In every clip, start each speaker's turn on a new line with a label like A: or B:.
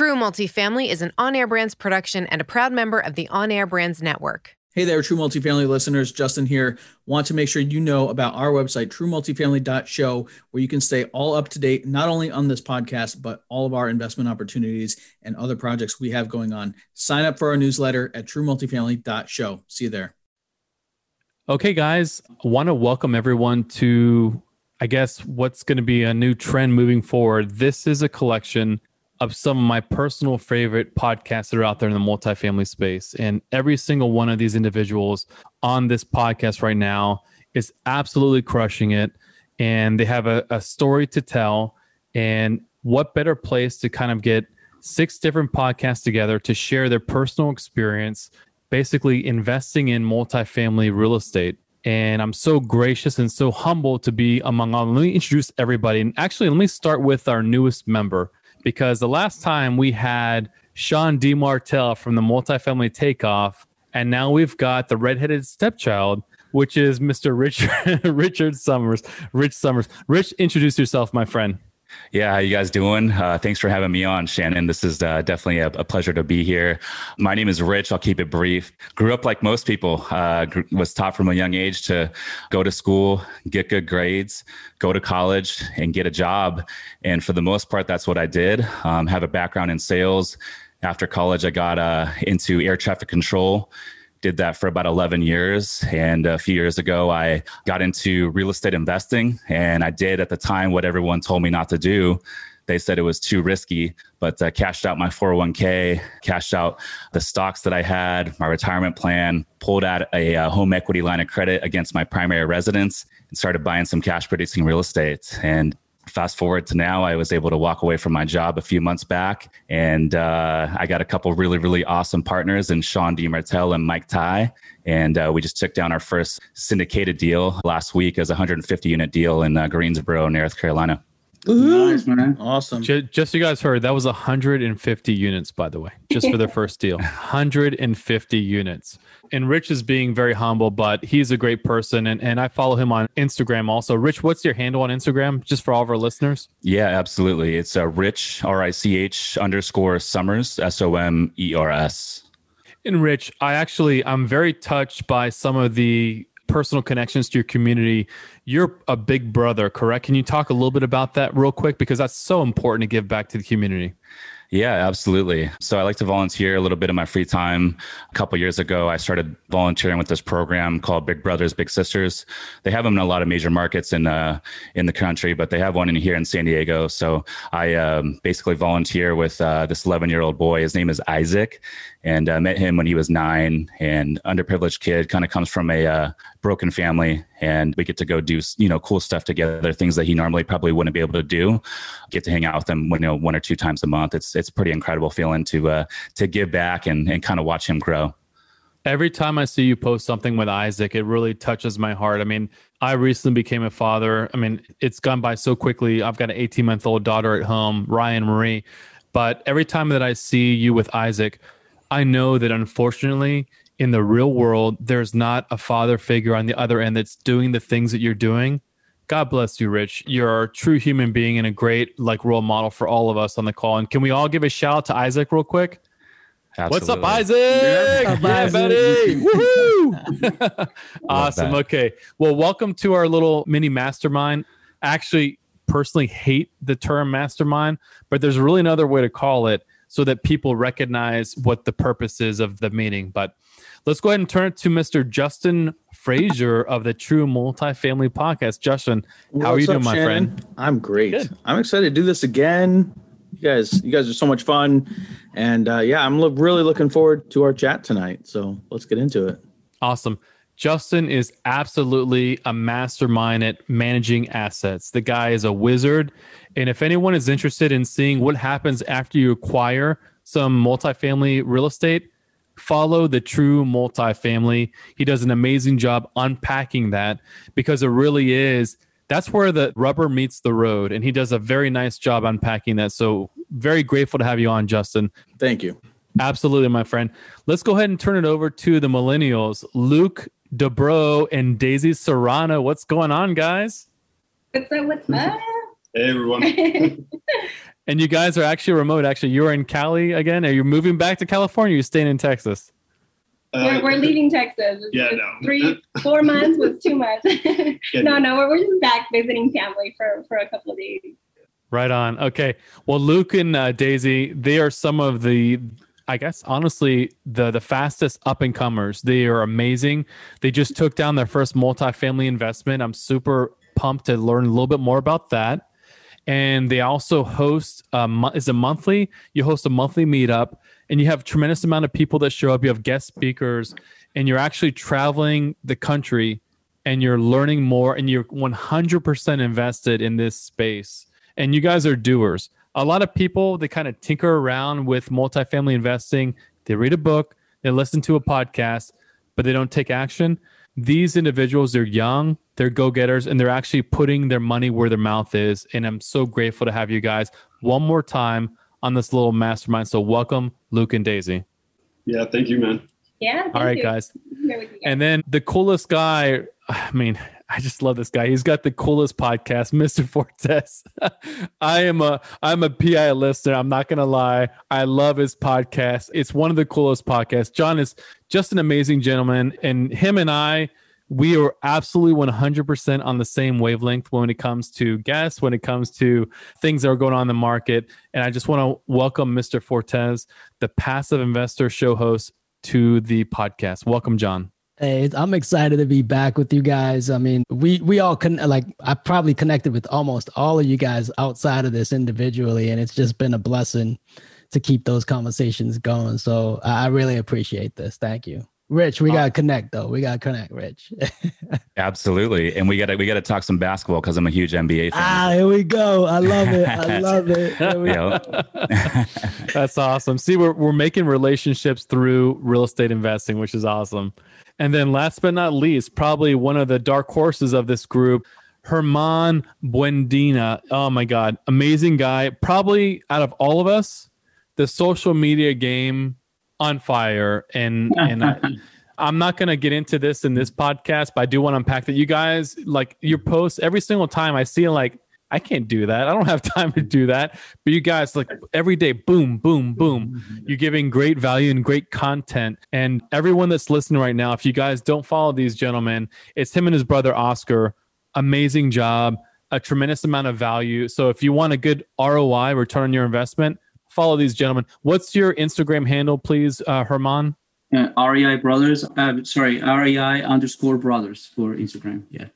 A: True Multifamily is an on air brands production and a proud member of the On Air Brands Network.
B: Hey there, True Multifamily listeners. Justin here. Want to make sure you know about our website, truemultifamily.show, where you can stay all up to date, not only on this podcast, but all of our investment opportunities and other projects we have going on. Sign up for our newsletter at truemultifamily.show. See you there.
C: Okay, guys, I want to welcome everyone to, I guess, what's going to be a new trend moving forward. This is a collection of some of my personal favorite podcasts that are out there in the multifamily space. And every single one of these individuals on this podcast right now is absolutely crushing it. And they have a, a story to tell. And what better place to kind of get six different podcasts together to share their personal experience, basically investing in multifamily real estate. And I'm so gracious and so humble to be among all. Let me introduce everybody. And actually, let me start with our newest member because the last time we had Sean D. Martell from the multifamily takeoff, and now we've got the redheaded stepchild, which is Mr. Richard Richard Somers. Rich Somers. Rich, introduce yourself, my friend.
D: Yeah, how you guys doing? Uh, thanks for having me on, Shannon. This is uh, definitely a, a, pleasure to be here. My name is Rich. I'll keep it brief. Grew up like most people. Uh, was taught from a young age to go to school, get good grades, go to college, and get a job. And for the most part, that's what I did. Um, have a background in sales. After college, I got uh, into air traffic control did that for about 11 years. And a few years ago, I got into real estate investing. And I did at the time what everyone told me not to do. They said it was too risky, but uh, cashed out my 401k, cashed out the stocks that I had, my retirement plan, pulled out a, a uh, home equity line of credit against my primary residence, and started buying some cash producing real estate. And fast forward to now, I was able to walk away from my job a few months back, and uh, I got a couple really, really awesome partners in Sean D. Martell and Mike Ty. And uh, we just took down our first syndicated deal last week as a 150 unit deal in uh, Greensboro, North Carolina.
B: Nice, man. Awesome.
C: Just, just, so you guys heard, that was 150 units, by the way, just for the first deal. 150 units. And Rich is being very humble, but he's a great person. And, and I follow him on Instagram also. Rich, what's your handle on Instagram, just for all of our listeners?
D: Yeah, absolutely. It's uh, Rich, R I C H underscore Somers, S O M E R S.
C: And Rich, I actually, I'm very touched by some of the personal connections to your community. You're a big brother, correct? Can you talk a little bit about that real quick? Because that's so important to give back to the community.
D: Yeah, absolutely. So I like to volunteer a little bit in my free time. A couple years ago, I started volunteering with this program called Big Brothers Big Sisters. They have them in a lot of major markets in uh, in the country, but they have one in here in San Diego. So I um, basically volunteer with uh, this 11 year old boy. His name is Isaac, and I met him when he was nine. And underprivileged kid, kind of comes from a uh, broken family, and we get to go do you know cool stuff together, things that he normally probably wouldn't be able to do. Get to hang out with him, you know, one or two times a month. It's it's pretty incredible feeling to uh, to give back and and kind of watch him grow.
C: Every time I see you post something with Isaac, it really touches my heart. I mean, I recently became a father. I mean, it's gone by so quickly. I've got an 18 month old daughter at home, Ryan Marie. But every time that I see you with Isaac, I know that unfortunately, in the real world, there's not a father figure on the other end that's doing the things that you're doing God bless you, Rich. You're a true human being and a great like role model for all of us on the call. And can we all give a shout out to Isaac real quick?
D: Absolutely.
C: What's up, Isaac? Yeah, yeah buddy. Woohoo! awesome. Okay. Well, welcome to our little mini mastermind. Actually, personally hate the term mastermind, but there's really another way to call it so that people recognize what the purpose is of the meeting. But let's go ahead and turn it to Mr. Justin Frazier of the True Multifamily Podcast. Justin,
B: What's
C: how are you
B: up,
C: doing, my
B: Shannon?
C: friend?
B: I'm great. Good. I'm excited to do this again. You guys, you guys are so much fun, and uh, yeah, I'm lo- really looking forward to our chat tonight. So let's get into it.
C: Awesome. Justin is absolutely a mastermind at managing assets. The guy is a wizard. And if anyone is interested in seeing what happens after you acquire some multifamily real estate, follow the true multifamily. He does an amazing job unpacking that because it really is that's where the rubber meets the road. And he does a very nice job unpacking that. So very grateful to have you on justin.
B: Thank you.
C: Absolutely my friend. Let's go ahead and turn it over to the millennials luke debro and daisy serrano. What's going on guys?
E: What's up what's up?
F: Hey everyone
C: And you guys are actually remote. Actually, you're in Cali again. Are you moving back to California? Or are you staying in Texas?
E: Uh, we're, we're leaving Texas.
F: Yeah, no.
E: Three, four months was too much. no, no, we're, we're just back visiting family for, for a couple of days.
C: Right on. Okay. Well, Luke and uh, Daisy, they are some of the, I guess, honestly, the the fastest up and comers. They are amazing. They just took down their first multifamily investment. I'm super pumped to learn a little bit more about that. And they also host a, is a monthly. You host a monthly meetup and you have tremendous amount of people that show up. You have guest speakers, and you're actually traveling the country, and you're learning more, and you're 100% invested in this space. And you guys are doers. A lot of people they kind of tinker around with multifamily investing. They read a book, they listen to a podcast, but they don't take action. These individuals, they're young, they're go getters, and they're actually putting their money where their mouth is. And I'm so grateful to have you guys one more time on this little mastermind. So welcome, Luke and Daisy.
F: Yeah, thank you, man.
E: Yeah.
C: All right,
E: you.
C: guys. And then the coolest guy, I mean, I just love this guy. He's got the coolest podcast, Mr. Fortes. I am a I'm a PI listener. I'm not gonna lie. I love his podcast. It's one of the coolest podcasts. John is just an amazing gentleman, and him and I we are absolutely 100% on the same wavelength when it comes to guests, when it comes to things that are going on in the market. And I just want to welcome Mr. Fortes, the passive investor show host, to the podcast. Welcome, John.
G: Hey, I'm excited to be back with you guys. I mean, we we all con- like I probably connected with almost all of you guys outside of this individually, and it's just been a blessing to keep those conversations going. So I really appreciate this. Thank you. Rich, we gotta connect though. We gotta connect, Rich.
D: Absolutely, and we gotta we gotta talk some basketball because I'm a huge NBA fan.
G: Ah, here we go. I love it. I love it.
C: That's awesome. See, we're we're making relationships through real estate investing, which is awesome. And then last but not least, probably one of the dark horses of this group, Herman Buendia. Oh my God, amazing guy. Probably out of all of us, the social media game on fire and and I, I'm not going to get into this in this podcast, but I do want to unpack that. You guys, like your posts every single time I see, like, I can't do that. I don't have time to do that. But you guys, like every day, boom, boom, boom. You're giving great value and great content. And everyone that's listening right now, if you guys don't follow these gentlemen, it's him and his brother Oscar. Amazing job, a tremendous amount of value. So if you want a good ROI, return on your investment, follow these gentlemen. What's your Instagram handle, please, uh, Herman?
H: Uh, REI Brothers. Uh, sorry, REI underscore Brothers for Instagram. Yeah.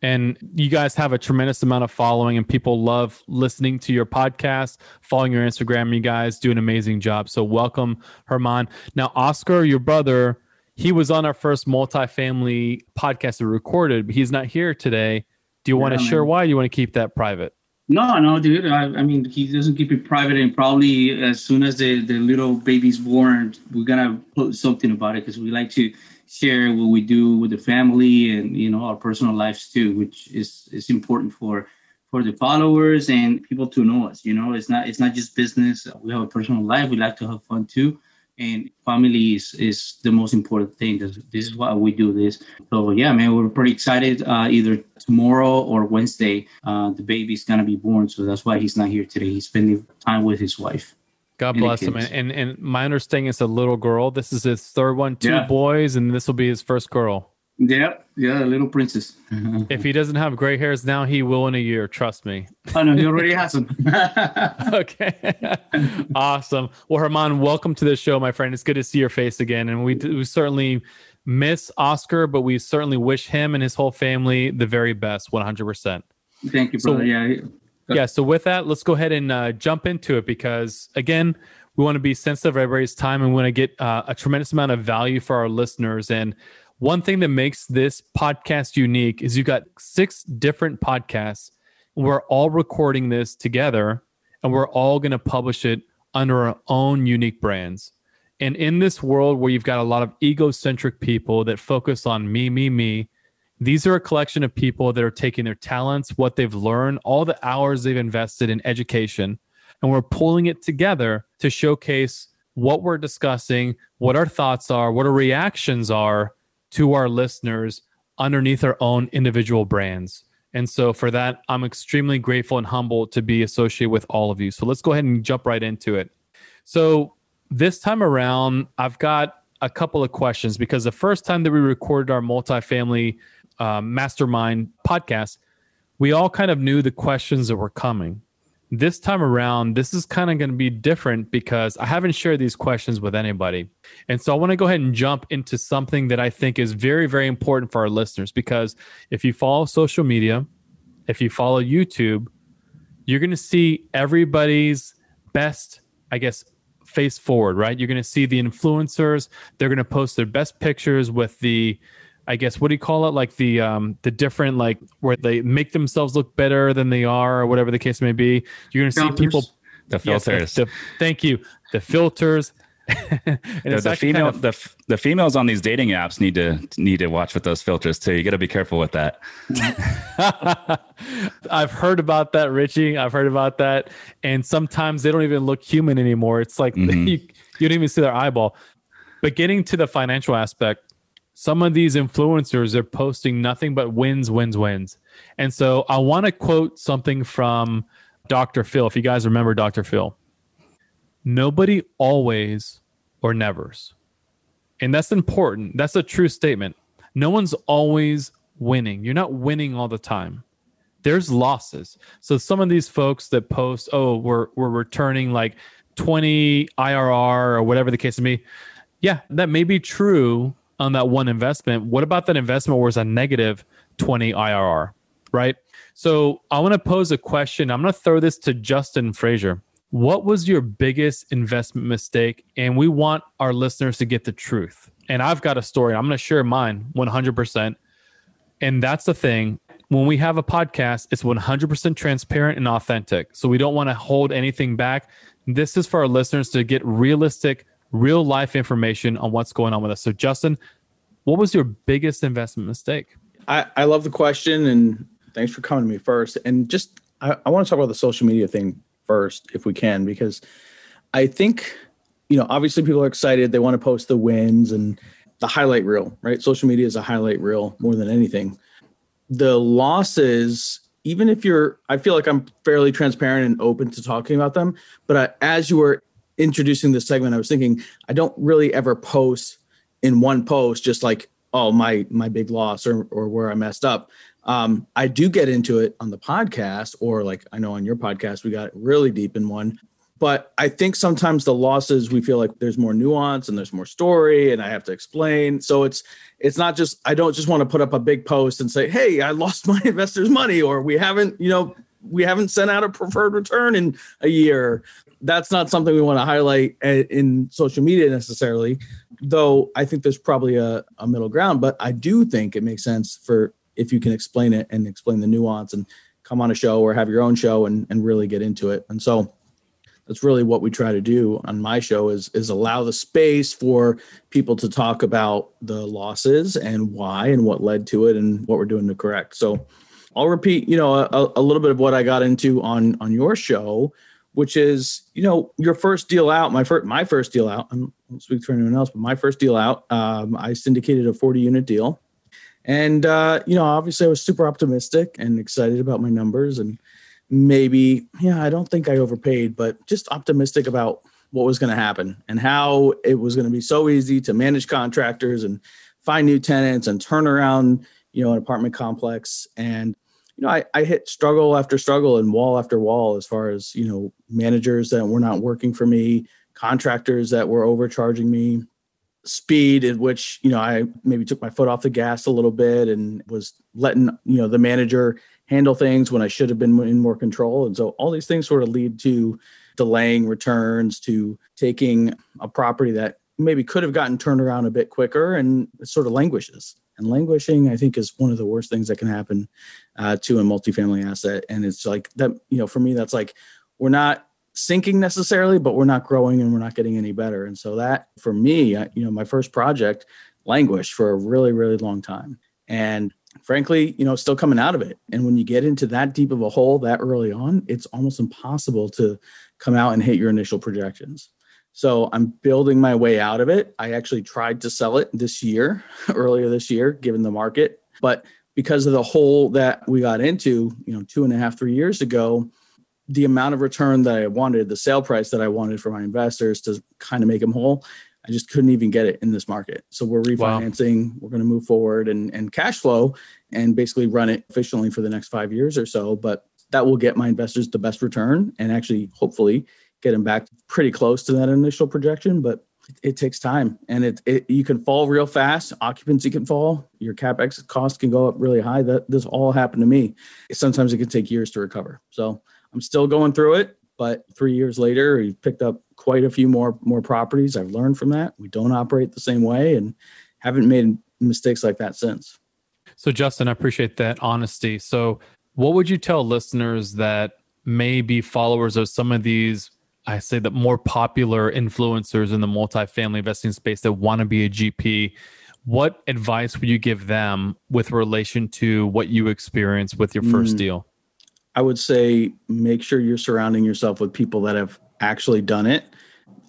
C: And you guys have a tremendous amount of following, and people love listening to your podcast, following your Instagram. You guys do an amazing job. So, welcome, Herman. Now, Oscar, your brother, he was on our first multifamily podcast that we recorded, but he's not here today. Do you yeah, want to share why? do you want to keep that private?
H: No, no, dude. I, I, mean, he doesn't keep it private, and probably as soon as the, the little baby's born, we're gonna put something about it because we like to share what we do with the family and you know our personal lives too, which is is important for for the followers and people to know us. You know, it's not it's not just business. We have a personal life. We like to have fun too and family is, is the most important thing. This, this is why we do this. So yeah, man, we're pretty excited. Uh, either tomorrow or Wednesday, uh, the baby's gonna be born. So that's why he's not here today. He's spending time with his wife.
C: God bless him. And, and, and my understanding is a little girl. This is his third one, two yeah. boys, and this will be his first girl.
H: Yep, yeah, little princess.
C: if he doesn't have gray hairs now, he will in a year. Trust me.
H: Oh no, he already has them.
C: okay, awesome. Well, Herman, welcome to the show, my friend. It's good to see your face again, and we we certainly miss Oscar, but we certainly wish him and his whole family the very best, one hundred percent.
H: Thank you, brother. So, yeah,
C: yeah. So with that, let's go ahead and uh, jump into it because again, we want to be sensitive everybody's time and we want to get uh, a tremendous amount of value for our listeners and one thing that makes this podcast unique is you've got six different podcasts. We're all recording this together and we're all going to publish it under our own unique brands. And in this world where you've got a lot of egocentric people that focus on me, me, me, these are a collection of people that are taking their talents, what they've learned, all the hours they've invested in education, and we're pulling it together to showcase what we're discussing, what our thoughts are, what our reactions are to our listeners underneath our own individual brands. And so for that, I'm extremely grateful and humbled to be associated with all of you. So let's go ahead and jump right into it. So this time around, I've got a couple of questions because the first time that we recorded our multifamily um, mastermind podcast, we all kind of knew the questions that were coming. This time around, this is kind of going to be different because I haven't shared these questions with anybody. And so I want to go ahead and jump into something that I think is very, very important for our listeners because if you follow social media, if you follow YouTube, you're going to see everybody's best, I guess, face forward, right? You're going to see the influencers. They're going to post their best pictures with the, I guess, what do you call it? Like the um the different like where they make themselves look better than they are, or whatever the case may be. You're going to see people.
D: The
C: Yes,
D: filters.
C: the- the- thank you. The filters. and
D: the, the female
C: kind of-
D: the, the females on these dating apps need to need to watch with those filters too. You got to be careful with that.
C: I've heard about that, Richie. I've heard about that. And sometimes they don't even look human anymore. It's like
D: Mhm.
C: you, you don't even see their eyeball. But getting to the financial aspect, some of these influencers are posting nothing but wins, wins, wins. And so I want to quote something from Dr. Phil. If you guys remember Dr. Phil, nobody always or nevers. And that's important. That's a true statement. No one's always winning. You're not winning all the time. There's losses. So some of these folks that post, oh, we're we're returning like 20 IRR or whatever the case may be. Yeah, that may be true on that one investment. What about that investment where it's a negative 20 IRR? Right. So I want to pose a question. I'm going to throw this to Justin Frazier. What was your biggest investment mistake? And we want our listeners to get the truth. And I've got a story. I'm going to share mine 100%. And that's the thing. When we have a podcast, it's 100% transparent and authentic. So we don't want to hold anything back. This is for our listeners to get realistic, real life information on what's going on with us. So, Justin, what was your biggest investment mistake?
B: I, I love the question and thanks for coming to me first. And just I, I want to talk about the social media thing first, if we can, because I think, you know, obviously people are excited. They want to post the wins and the highlight reel, right? Social media is a highlight reel more than anything. The losses, even if you're, I feel like I'm fairly transparent and open to talking about them. But I, as you were introducing this segment, I was thinking I don't really ever post in one post, just like, oh, my my big loss or or where I messed up. Um, I do get into it on the podcast, or like I know on your podcast, we got really deep in one. But I think sometimes the losses we feel like there's more nuance and there's more story, and I have to explain. So it's it's not just I don't just want to put up a big post and say, hey, I lost my investors' money, or we haven't, you know, we haven't sent out a preferred return in a year. That's not something we want to highlight in social media necessarily, though I think there's probably a, a middle ground. But I do think it makes sense for if you can explain it and explain the nuance and come on a show or have your own show and, and really get into it. And so that's really what we try to do on my show is is allow the space for people to talk about the losses and why and what led to it and what we're doing to correct. So I'll repeat, you know, a, a little bit of what I got into on on your show, which is, you know, your first deal out. My first my first deal out. I don't speak for anyone else, but my first deal out. Um, I syndicated a 40 unit deal, and uh, you know, obviously, I was super optimistic and excited about my numbers, and maybe, yeah, I don't think I overpaid, but just optimistic about what was going to happen and how it was going to be so easy to manage contractors and find new tenants and turn around, you know, an apartment complex and you know, I, I hit struggle after struggle and wall after wall as far as, you know, managers that were not working for me, contractors that were overcharging me, speed at which, you know, I maybe took my foot off the gas a little bit and was letting, you know, the manager handle things when I should have been in more control. And so all these things sort of lead to delaying returns, to taking a property that maybe could have gotten turned around a bit quicker and sort of languishes. And languishing, I think, is one of the worst things that can happen uh, to a multifamily asset. And it's like that, you know, for me, that's like we're not sinking necessarily, but we're not growing and we're not getting any better. And so that, for me, I, you know, my first project languished for a really, really long time. And frankly, you know, still coming out of it. And when you get into that deep of a hole that early on, it's almost impossible to come out and hit your initial projections. So I'm building my way out of it. I actually tried to sell it this year, earlier this year, given the market. But because of the hole that we got into, you know, two and a half, three years ago, the amount of return that I wanted, the sale price that I wanted for my investors to kind of make them whole, I just couldn't even get it in this market. So we're refinancing, wow. we're going to move forward and, and cash flow and basically run it efficiently for the next five years or so. But that will get my investors the best return and actually hopefully get them back pretty close to that initial projection. But it takes time. And it, it, you can fall real fast. Occupancy can fall. Your capex cost can go up really high. That this all happened to me. Sometimes it can take years to recover. So i'm still going through it but three years later we've picked up quite a few more more properties. I've learned from that. We don't operate the same way and haven't made mistakes like that since.
C: So justin i appreciate that honesty. So what would you tell listeners that may be followers of some of these I say that more popular influencers in the multifamily investing space that want to be a GP, what advice would you give them with relation to what you experienced with your first mm, deal?
B: I would say make sure you're surrounding yourself with people that have actually done it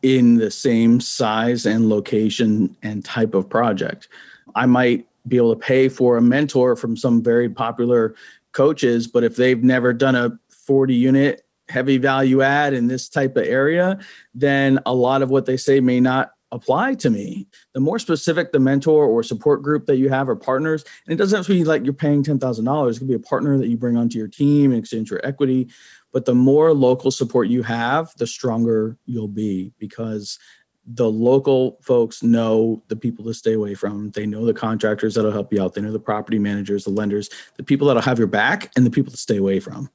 B: in the same size and location and type of project. I might be able to pay for a mentor from some very popular coaches, but if they've never done a 40 unit heavy value add in this type of area, then a lot of what they say may not apply to me. The more specific the mentor or support group that you have or partners, and it doesn't have to be like you're paying $10,000, it could be a partner that you bring onto your team in exchange for equity. But the more local support you have, the stronger you'll be because the local folks know the people to stay away from. They know the contractors that'll help you out. They know the property managers, the lenders, the people that'll have your back, and the people to stay away from.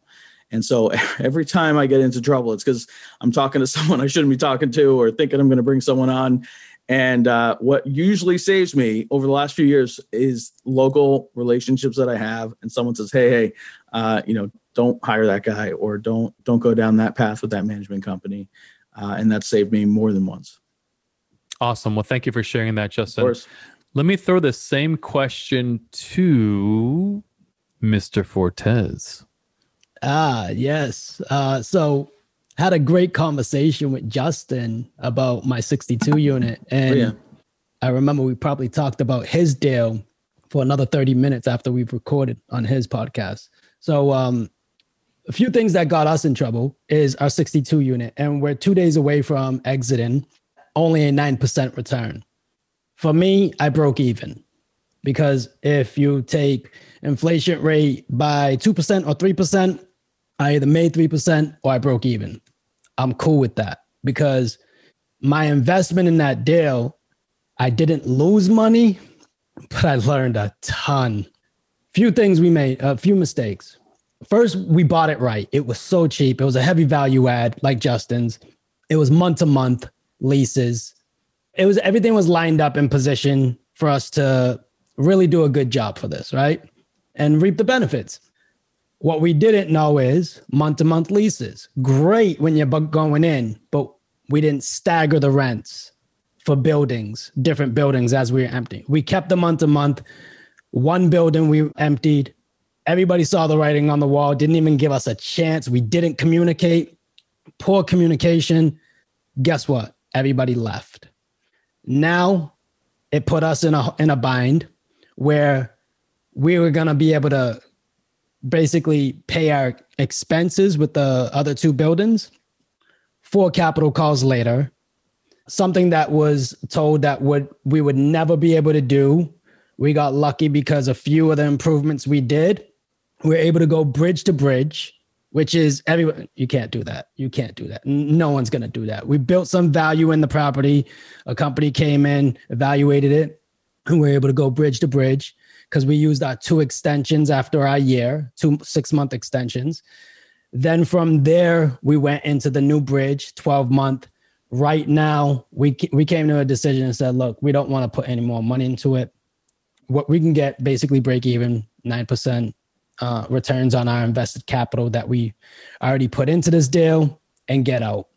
B: And so every time I get into trouble, it's because I'm talking to someone I shouldn't be talking to or thinking I'm going to bring someone on. And uh, what usually saves me over the last few years is local relationships that I have. And someone says, "Hey, hey, uh, you know, don't hire that guy or don't don't go down that path with that management company." Uh, and that saved me more than once.
C: Awesome. Well, thank you for sharing that, Justin. Of course. Let me throw the same question to Mr. Fortes.
G: Ah, yes. Uh, so had a great conversation with Justin about my 62 unit. And oh, yeah. I remember we probably talked about his deal for another 30 minutes after we've recorded on his podcast. So um, a few things that got us in trouble is our 62 unit, and we're two days away from exiting, only a 9% return. For me, I broke even because if you take inflation rate by 2% or 3%, I either made 3% or I broke even. I'm cool with that because my investment in that deal, I didn't lose money, but I learned a ton. Few things we made, a few mistakes. First, we bought it right. It was so cheap. It was a heavy value add, like Justin's. It was month to month leases. It was everything was lined up in position for us to really do a good job for this, right? And reap the benefits. What we didn't know is month to month leases. Great when you're going in, but we didn't stagger the rents for buildings, different buildings as we were emptying. We kept the month to month. One building we emptied. Everybody saw the writing on the wall, didn't even give us a chance. We didn't communicate. Poor communication. Guess what? Everybody left. Now it put us in a in a bind where we were gonna be able to basically pay our expenses with the other two buildings. Four capital calls later, something that was told that would we would never be able to do. We got lucky because a few of the improvements we did, we we're able to go bridge to bridge, which is everyone. You can't do that. You can't do that. No one's gonna do that. We built some value in the property. A company came in, evaluated it, and we we're able to go bridge to bridge because we used our two extensions after our year, two six month extensions. Then from there, we went into the new bridge, 12 month. Right now, we, we came to a decision and said, look, we don't want to put any more money into it. What we can get basically break even 9% uh, returns on our invested capital that we already put into this deal and get out.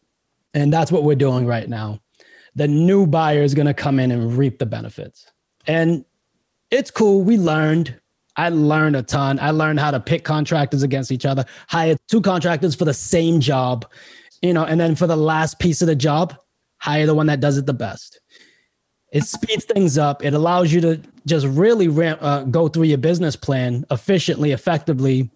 G: And that's what we're doing right now. The new buyer is going to come in and reap the benefits. And it's cool. We learned. I learned a ton. I learned how to pick contractors against each other, hire two contractors for the same job, you know, and then for the last piece of the job, hire the one that does it the best. it speeds things up. It allows you to just really ramp, uh, go through your business plan efficiently, effectively.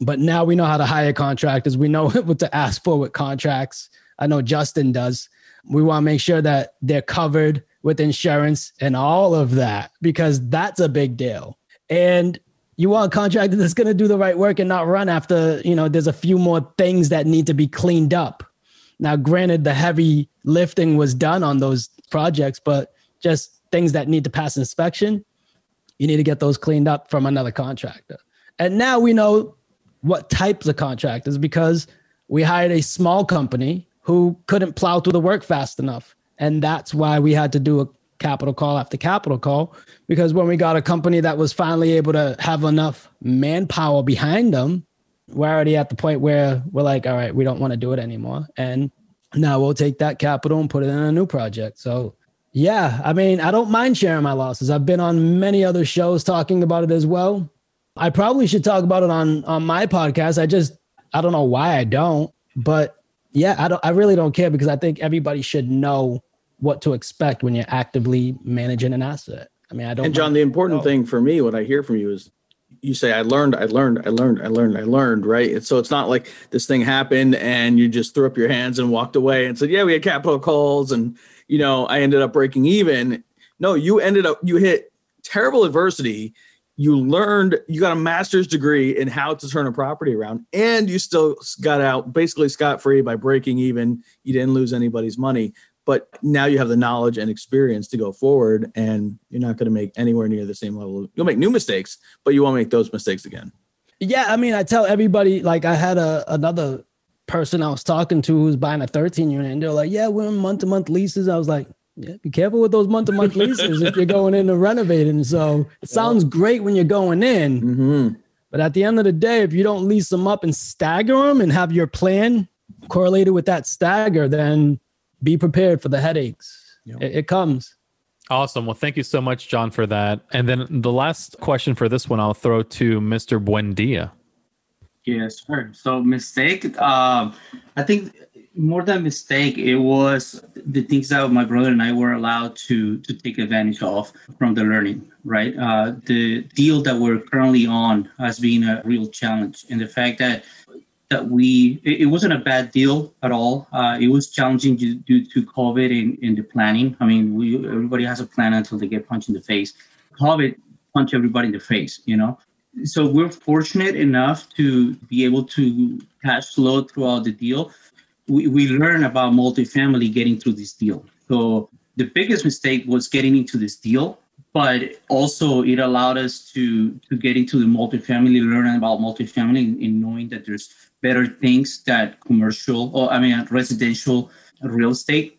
G: But now we know how to hire contractors. We know what to ask for with contracts. I know Justin does. We want to make sure that they're covered with insurance and all of that because that's a big deal. And you want a contractor that's going to do the right work and not run after, you know, there's a few more things that need to be cleaned up. Now, granted, the heavy lifting was done on those projects, but just things that need to pass inspection, you need to get those cleaned up from another contractor. And now we know what types of contractors because we hired a small company who couldn't plow through the work fast enough. And that's why we had to do a capital call after capital call because when we got a company that was finally able to have enough manpower behind them, we're already at the point where we're like, all right, we don't want to do it anymore. And now we'll take that capital and put it in a new project. So, yeah, I mean, I don't mind sharing my losses. I've been on many other shows talking about it as well. I probably should talk about it on on my podcast. I just I don't know why I don't, but yeah, I don't I really don't care because I think everybody should know what to expect when you're actively managing an asset. I mean, I don't
B: And John, the important oh. thing for me, what I hear from you is you say, I learned, I learned, I learned, I learned, I learned, right? And so it's not like this thing happened and you just threw up your hands and walked away and said, Yeah, we had capital calls and you know, I ended up breaking even. No, you ended up you hit terrible adversity. You learned, you got a master's degree in how to turn a property around, and you still got out basically scot free by breaking even. You didn't lose anybody's money but now you have the knowledge and experience to go forward and you're not going to make anywhere near the same level. You'll make new mistakes but you won't make those mistakes again.
G: Yeah i mean i tell everybody like i had a another person i was talking to who's buying a 13 unit and they're like yeah we're in month-to-month leases. I was like yeah, be careful with those month-to-month leases if you're going in to renovate and so it sounds great when you're going in
B: mm-hmm.
G: but at the end of the day if you don't lease them up and stagger them and have your plan correlated with that stagger then be prepared for the headaches. Yep. It, it comes.
C: Awesome. Well, thank you so much, John, for that. And then the last question for this one, I'll throw to Mr. Buendia.
H: Yes, sir. So mistake. Um, I think more than mistake, it was the things that my brother and I were allowed to to take advantage of from the learning. Right. Uh, the deal that we're currently on has been a real challenge, and the fact that that we it, it, wasn't a bad deal at all. Uh, it was challenging due, due to COVID and, in the planning. I mean, we everybody has a plan until they get punched in the face. COVID punched everybody in the face, you know. So we're fortunate enough to be able to cash flow throughout the deal. We we learn about multifamily getting through this deal. So the biggest mistake was getting into this deal but also it allowed us to to get into the multifamily, learning about multifamily, and, knowing that there's better things that commercial or I mean residential real estate.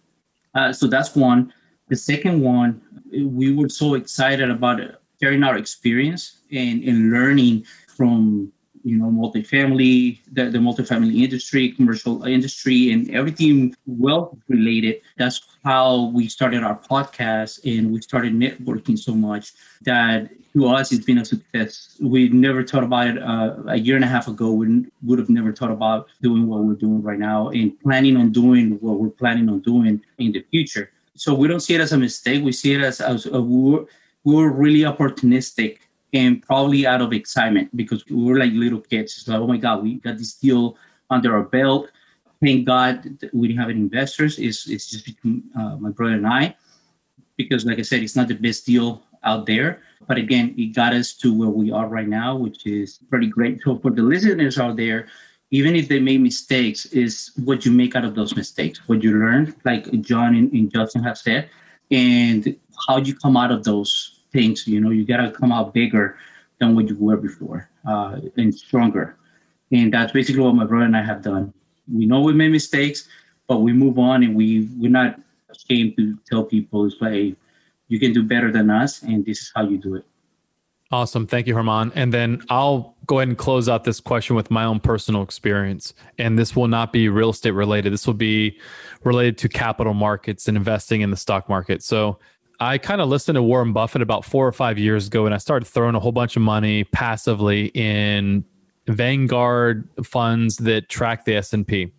H: Uh, so that's one. The second one, we were so excited about sharing our experience and, and learning from you know multifamily the, the multifamily industry commercial industry and everything wealth related. That's how we started our podcast and we started networking so much that to us it's been a success. We never thought about it uh, a year and a half ago we would have never thought about doing what we're doing right now and planning on doing what we're planning on doing in the future. So we don't see it as a mistake. We see it as, as a, we're, we're really opportunistic and probably out of excitement because we were like little kids. It's like, oh my God, we got this deal under our belt. Thank God we didn't have any investors. It's, it's just between uh, my brother and I because, like I said, it's not the best deal out there. But again, it got us to where we are right now, which is pretty great. So for the listeners out there, even if they made mistakes, is what you make out of those mistakes, what you learn, like John and, and Justin have said, and how you come out of those things. You know, you gotta come out bigger than what you were before uh, and stronger. And that's basically what my brother and I have done. We know we made mistakes, but we move on and we we're not ashamed to tell people it's like you can do better than us, and this is how you do it.
C: Awesome. Thank you, Herman. And then I'll go ahead and close out this question with my own personal experience. And this will not be real estate related. This will be related to capital markets and investing in the stock market. So I kind of listened to Warren Buffett about four or five years ago, and I started throwing a whole bunch of money passively in Vanguard funds that track the S and P.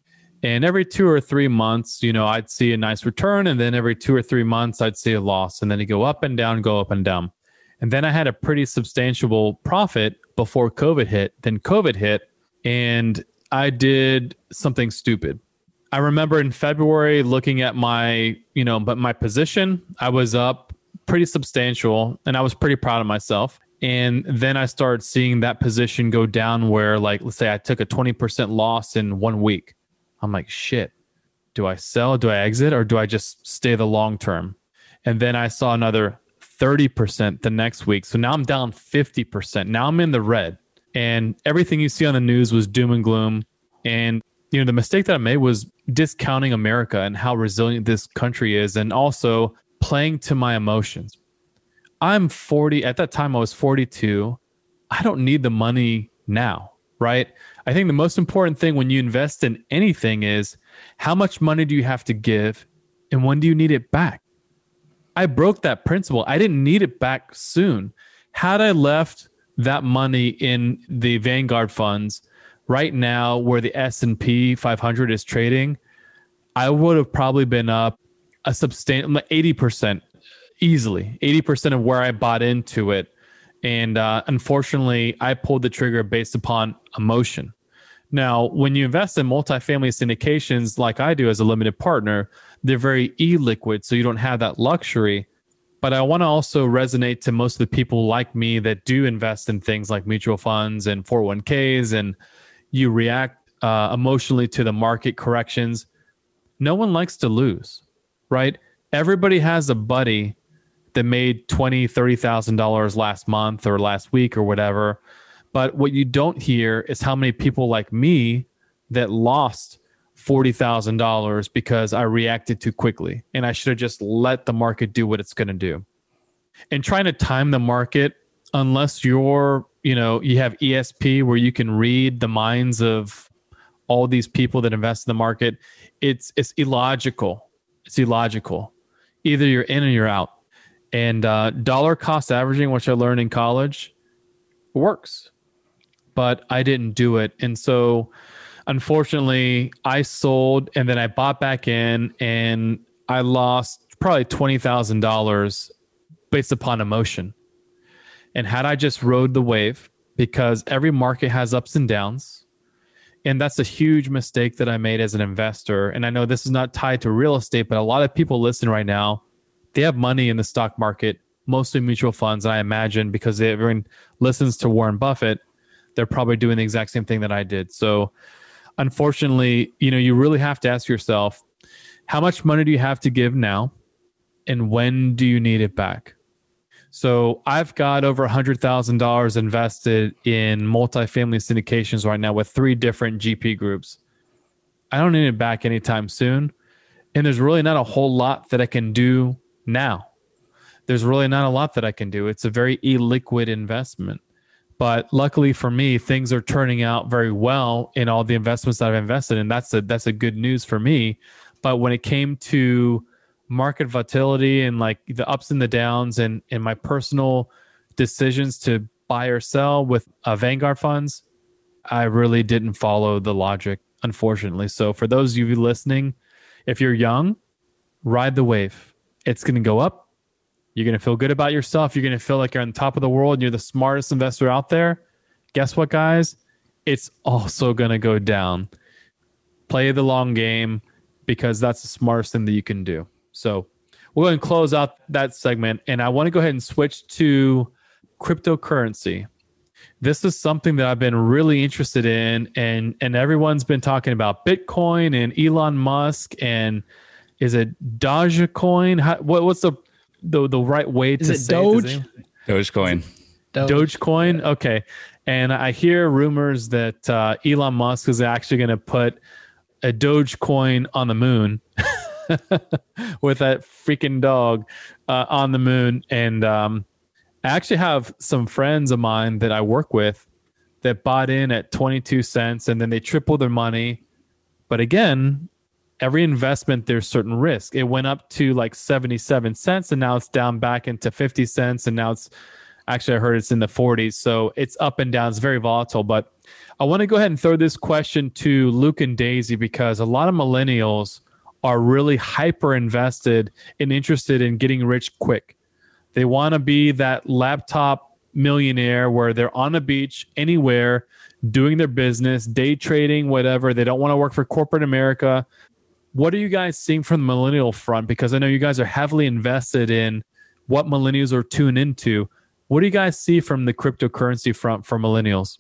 C: And every two or three months, you know, I'd see a nice return. And then every two or three months, I'd see a loss. And then it go up and down, go up and down. And then I had a pretty substantial profit before COVID hit. Then COVID hit, and I did something stupid. I remember in February looking at my, you know, but my position, I was up pretty substantial and I was pretty proud of myself. And then I started seeing that position go down where, like, let's say I took a 20% loss in one week. I'm like, shit, do I sell? Do I exit? Or do I just stay the long term? And then I saw another 30% the next week. So now I'm down 50%. Now I'm in the red. And everything you see on the news was doom and gloom. And, you know, the mistake that I made was discounting America and how resilient this country is, and also playing to my emotions. I'm 40, at that time I was 42. I don't need the money now, right? I think the most important thing when you invest in anything is how much money do you have to give and when do you need it back? I broke that principle. I didn't need it back soon. Had I left that money in the Vanguard funds right now where the S&P 500 is trading, I would have probably been up a substantial 80% easily. 80% of where I bought into it. And uh, unfortunately, I pulled the trigger based upon emotion. Now, when you invest in multifamily syndications like I do as a limited partner, they're very illiquid, so you don't have that luxury. But I want to also resonate to most of the people like me that do invest in things like mutual funds and 401ks, and you react uh, emotionally to the market corrections. No one likes to lose, right? Everybody has a buddy that made twenty, thirty thousand dollars last month or last week or whatever. But what you don't hear is how many people like me that lost $40,000 because I reacted too quickly and I should have just let the market do what it's going to do. And trying to time the market unless you're, you know, you have ESP where you can read the minds of all these people that invest in the market, it's it's illogical. It's illogical. Either you're in or you're out. And uh, dollar cost averaging, which I learned in college, works, but I didn't do it. And so unfortunately, I sold and then I bought back in and I lost probably $20,000 based upon emotion. And had I just rode the wave, because every market has ups and downs, and that's a huge mistake that I made as an investor. And I know this is not tied to real estate, but a lot of people listen right now, they have money in the stock market, mostly mutual funds. And I imagine because everyone listens to Warren Buffett, they're probably doing the exact same thing that I did. So unfortunately, you know, you really have to ask yourself, how much money do you have to give now? And when do you need it back? So I've got over $100,000 invested in multifamily syndications right now with three different GP groups. I don't need it back anytime soon. And there's really not a whole lot that I can do now. There's really not a lot that I can do. It's a very illiquid investment. But luckily for me, things are turning out very well in all the investments that I've invested in. That's a that's a good news for me. But when it came to market volatility and like the ups and the downs and and my personal decisions to buy or sell with uh, Vanguard funds, I really didn't follow the logic, unfortunately. So for those of you listening, if you're young, ride the wave. It's going to go up you're going to feel good about yourself. You're going to feel like you're on top of the world and you're the smartest investor out there. Guess what, guys? It's also going to go down. Play the long game because that's the smartest thing that you can do. So we're going to close out that segment. And I want to go ahead and switch to cryptocurrency. This is something that I've been really interested in, and and everyone's been talking about Bitcoin and Elon Musk and is it Dogecoin? How, what, what's the the the right way
G: Is
C: to
G: it
C: say
G: Doge?
C: it.
D: Dogecoin.
G: Doge.
C: Dogecoin. Okay. And I hear rumors that uh, Elon Musk is actually going to put a Dogecoin on the moon with that freaking dog uh, on the moon. And um, I actually have some friends of mine that I work with that bought in at 22 cents and then they tripled their money. But again, every investment there's certain risk. It went up to like 77 cents and now it's down back into 50 cents and now it's Actually, I heard it's in the 40s. So it's up and down. It's very volatile. But I want to go ahead and throw this question to Luke and Daisy because a lot of millennials are really hyper invested and interested in getting rich quick. They want to be that laptop millionaire where they're on a beach anywhere doing their business, day trading, whatever. They don't want to work for corporate America. What are you guys seeing from the millennial front? Because I know you guys are heavily invested in what millennials are tuned into. What do you guys see from the cryptocurrency front for millennials?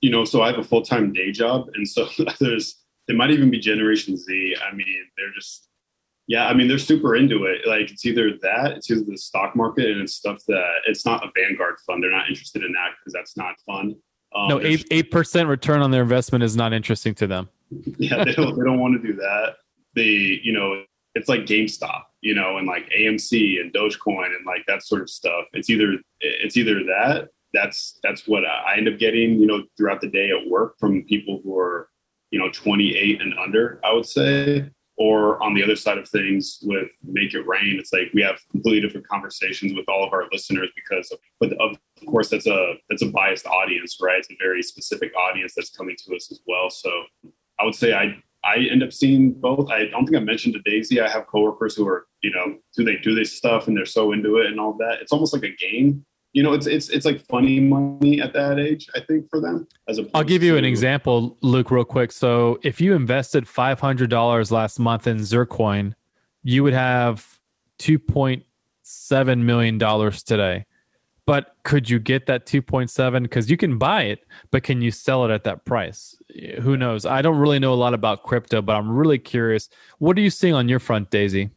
F: You know, so I have a full time day job, and so there's it might even be Generation Z. I mean, they're just yeah, I mean, they're super into it. Like it's either that, it's either the stock market, and it's stuff that it's not a Vanguard fund. They're not interested in that because that's not fun.
C: Um, no, eight eight percent return on their investment is not interesting to them.
F: yeah, they don't they don't want to do that. They, you know, it's like GameStop, you know, and like AMC and Dogecoin and like that sort of stuff. It's either it's either that. That's that's what I end up getting, you know, throughout the day at work from people who are, you know, 28 and under. I would say. Or on the other side of things with make it rain it's like we have completely different conversations with all of our listeners because of, but of course that's a that's a biased audience right? It's a very specific audience that's coming to us as well. So i would say i i end up seeing both. I don't think i mentioned to daisy i have coworkers who are you know do they do this stuff and they're so into it and all that. It's almost like a game you know, it's it's it's like funny money at that age. I think for them. As a,
C: I'll give you an example, Luke, real quick. So if you invested five hundred dollars last month in Zircoin, you would have two point seven million dollars today. But could you get that two point seven? Because you can buy it, but can you sell it at that price? Who knows? I don't really know a lot about crypto, but I'm really curious. What are you seeing on your front, Daisy?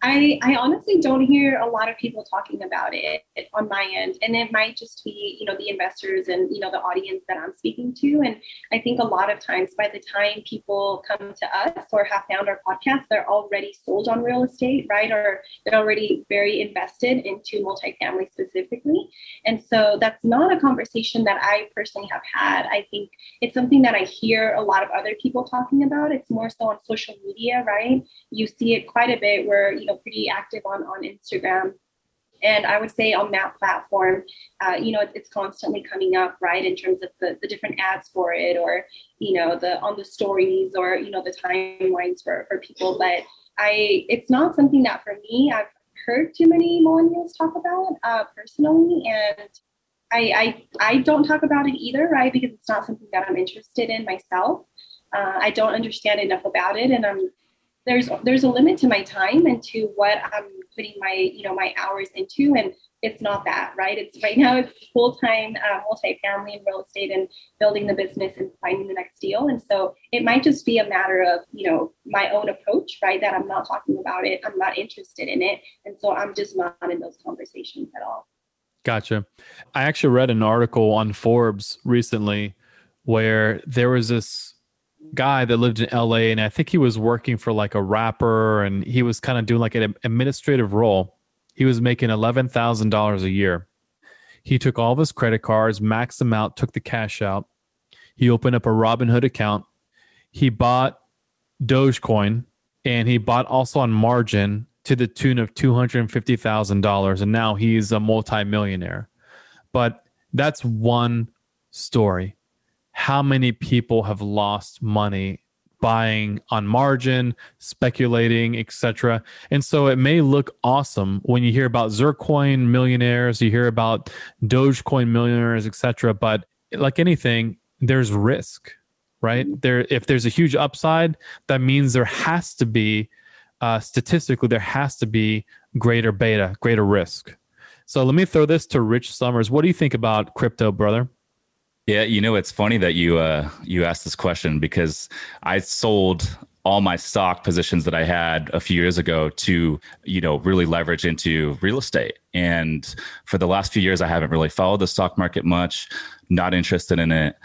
E: I, I honestly don't hear a lot of people talking about it on my end. And it might just be, you know, the investors and, you know, the audience that I'm speaking to. And I think a lot of times by the time people come to us or have found our podcast, they're already sold on real estate, right? Or they're already very invested into multifamily specifically. And so that's not a conversation that I personally have had. I think it's something that I hear a lot of other people talking about. It's more so on social media, right? You see it quite a bit where, you know, pretty active on on Instagram. And I would say on that platform, uh, you know, it's constantly coming up, right, in terms of the, the different ads for it, or you know, the on the stories, or you know, the timelines for for people. But I, it's not something that for me, I've heard too many millennials talk about uh, personally, and I, I I don't talk about it either, right, because it's not something that I'm interested in myself. Uh, I don't understand enough about it, and I'm there's there's a limit to my time and to what I'm putting my you know my hours into and it's not that right? It's right now it's full-time uh, multifamily and real estate and building the business and finding the next deal. And so it might just be a matter of you know my own approach right that i'm not talking about it. I'm not interested in it. And so i'm just not in those conversations at all.
C: Gotcha. I actually read an article on forbes recently where there was this guy that lived in LA and I think he was working for like a rapper and he was kind of doing like an administrative role. He was making $11,000 a year. He took all of his credit cards, maxed them out, took the cash out. He opened up a Robinhood account. He bought Dogecoin and he bought also on margin to the tune of $250,000 and now he's a multimillionaire. But that's one story how many people have lost money buying on margin, speculating, etc. And so it may look awesome when you hear about Zercoin millionaires, you hear about Dogecoin millionaires, etc. But like anything, there's risk, right? There, if there's a huge upside, that means there has to be, uh, statistically, there has to be greater beta, greater risk. So let me throw this to Rich Somers. What do you think about crypto, brother?
D: Yeah, you know it's funny that you uh, you asked this question because I sold all my stock positions that I had a few years ago to you know really leverage into real estate. And for the last few years, I haven't really followed the stock market much. Not interested in it.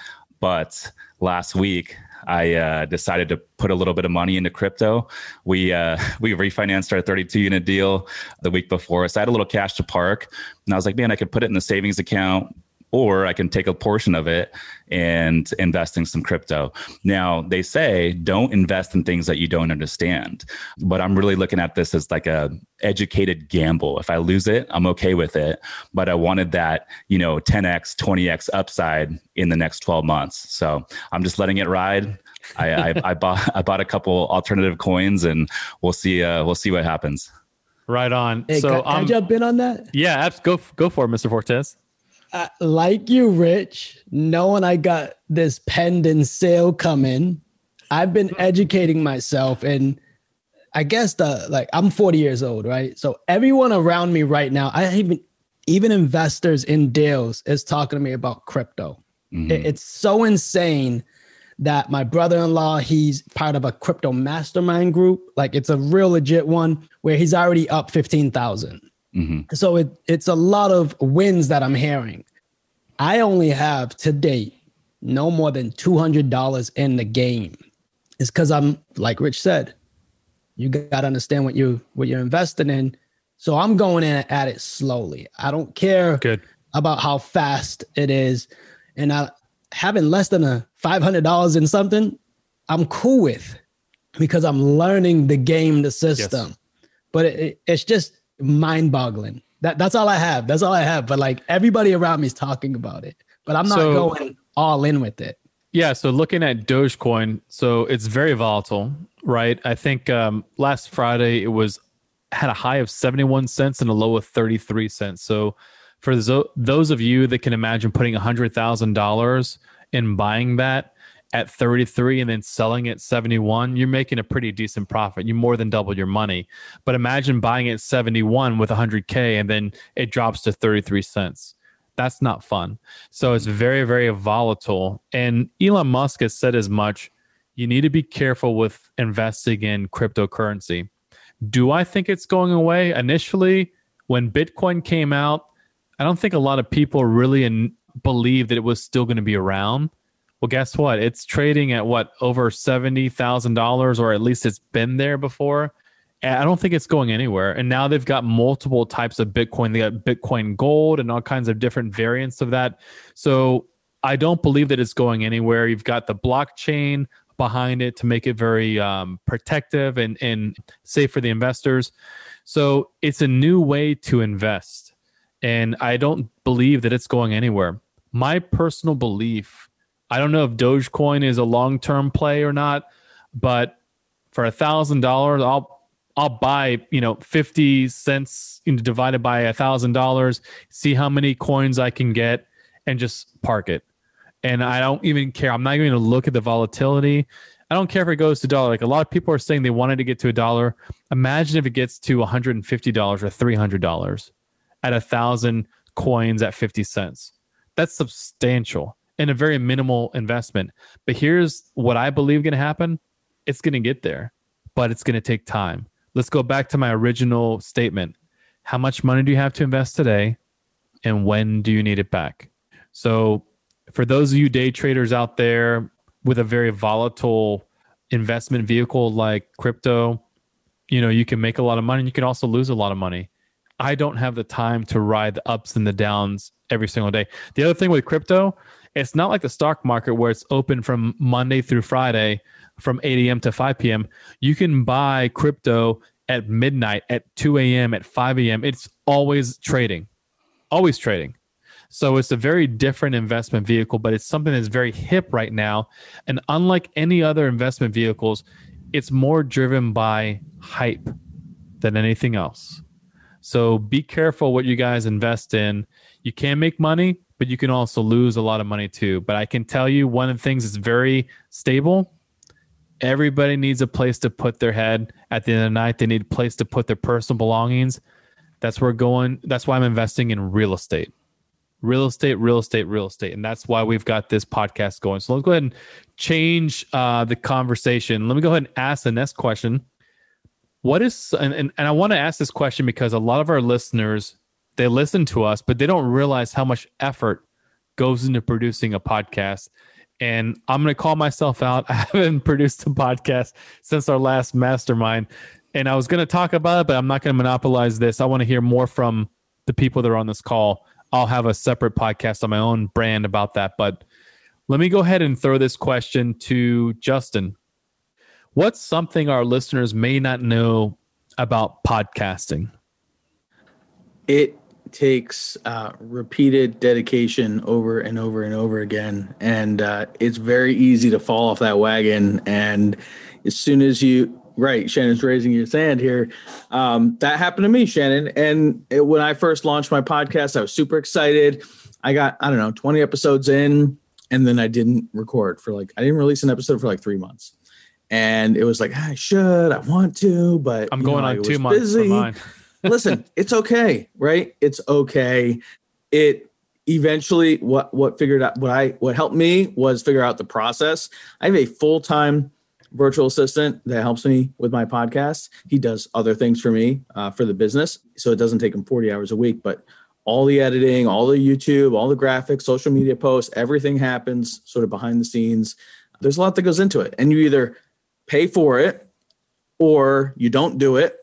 D: But last week, I uh, decided to put a little bit of money into crypto. We uh, we refinanced our 32 unit deal the week before, so I had a little cash to park, and I was like, man, I could put it in the savings account, or I can take a portion of it and invest in some crypto. Now, they say don't invest in things that you don't understand. But I'm really looking at this as like a educated gamble. If I lose it, I'm okay with it, but I wanted that, you know, 10x, 20x upside in the next 12 months. So, I'm just letting it ride. I, I, I bought I bought a couple alternative coins and we'll see uh, we'll see what happens.
C: Right on.
G: Hey,
C: so
G: can, can I
C: I'm
G: jump in on that?
C: yeah, abs- go go for it, Mr. Fortes.
G: Like you, Rich, knowing I got this pending sale coming, I've been educating myself and I guess the like I'm 40 years old, right? So everyone around me right now, I even even investors in deals is talking to me about crypto.
D: Mhm.
G: It- it's so insane that my brother-in-law, he's part of a crypto mastermind group. Like it's a real legit one where he's already up 15,000
D: Mhm.
G: so it, it's a lot of wins that I'm hearing. I only have to date no more than $200 in the game. It's because I'm like Rich said, you got to understand what you what you're investing in. So I'm going in at it slowly. I don't care
C: Good.
G: about how fast it is, and I having less than a five hundred dollars in something, I'm cool with because I'm learning the game, the system. But it, it- it's just mind boggling. That that's all I have. That's all I have. But like everybody around me is talking about it, but I'm not
C: So-
G: going all in with it.
C: Yeah, so looking at Dogecoin, so it's very volatile, right? I think um, last Friday it was had a high of 71 cents and a low of 33 cents. So for those of you that can imagine putting $100,000 in buying that at 33 and then selling at 71, you're making a pretty decent profit. You more than double your money. But imagine buying at 71 with 100K and then it drops to 33 cents. That's not fun. So it's very, very volatile. And Elon Musk has said as much. You need to be careful with investing in cryptocurrency. Do I think it's going away? Initially, when Bitcoin came out, I don't think a lot of people really in, believed that it was still going to be around. Well, guess what? It's trading at what over seventy thousand dollars, or at least it's been there before. I don't think it's going anywhere. And now they've got multiple types of Bitcoin. They got Bitcoin Gold and all kinds of different variants of that. So I don't believe that it's going anywhere. You've got the blockchain behind it to make it very um, protective and, and safe for the investors. So it's a new way to invest. And I don't believe that it's going anywhere. My personal belief, I don't know if Dogecoin is a long term play or not, but for a thousand dollars, I'll I'll buy, you know, 50 cents divided by a thousand dollars, see how many coins I can get and just park it. And I don't even care. I'm not even going to look at the volatility. I don't care if it goes to dollar. Like a lot of people are saying they wanted to get to a dollar. Imagine if it gets to $150 or $300 at a thousand coins at 50 cents. That's substantial and a very minimal investment. But here's what I believe going to happen. It's going to get there, but it's going to take time. Let's go back to my original statement. How much money do you have to invest today? And when do you need it back? So, for those of you day traders out there with a very volatile investment vehicle like crypto, you know, you can make a lot of money and you can also lose a lot of money. I don't have the time to ride the ups and the downs every single day. The other thing with crypto, it's not like the stock market where it's open from Monday through Friday from 8 a.m. to 5 p.m. You can buy crypto at midnight, at 2 a.m., at 5 a.m. It's always trading, always trading. So it's a very different investment vehicle, but it's something that's very hip right now. And unlike any other investment vehicles, it's more driven by hype than anything else. So be careful what you guys invest in. You can make money, but you can also lose a lot of money too. But I can tell you one of the things that's very stable. Everybody needs a place to put their head at the end of the night. They need a place to put their personal belongings. That's where going. That's why I'm investing in real estate. Real estate, real estate, real estate. And that's why we've got this podcast going. So let's go ahead and change uh, the conversation. Let me go ahead and ask the next question what is and, and, and i want to ask this question because a lot of our listeners they listen to us but they don't realize how much effort goes into producing a podcast and i'm going to call myself out i haven't produced a podcast since our last mastermind and i was going to talk about it but i'm not going to monopolize this i want to hear more from the people that are on this call I'll have a separate podcast on my own brand about that. But let me go ahead and throw this question to Justin. What's something our listeners may not know about podcasting?
B: It takes uh, repeated dedication over and over and over again. And uh, it's very easy to fall off that wagon. And as soon as you, right, Shannon's raising your hand here. Um, that happened to me, Shannon. And it, when I first launched my podcast, I was super excited. I got, I don't know, 20 episodes in, and then I didn't record for like, I didn't release an episode for like three months. And it was like, I should, I want to, but
C: I'm going know, on two months busy.
B: Listen, it's okay, right? It's okay. It eventually what what figured out what I what helped me was figure out the process. I have a full-time virtual assistant that helps me with my podcast. He does other things for me uh, for the business, so it doesn't take him 40 hours a week, but all the editing, all the YouTube, all the graphics, social media posts, everything happens sort of behind the scenes. There's a lot that goes into it. And you either pay for it or you don't do it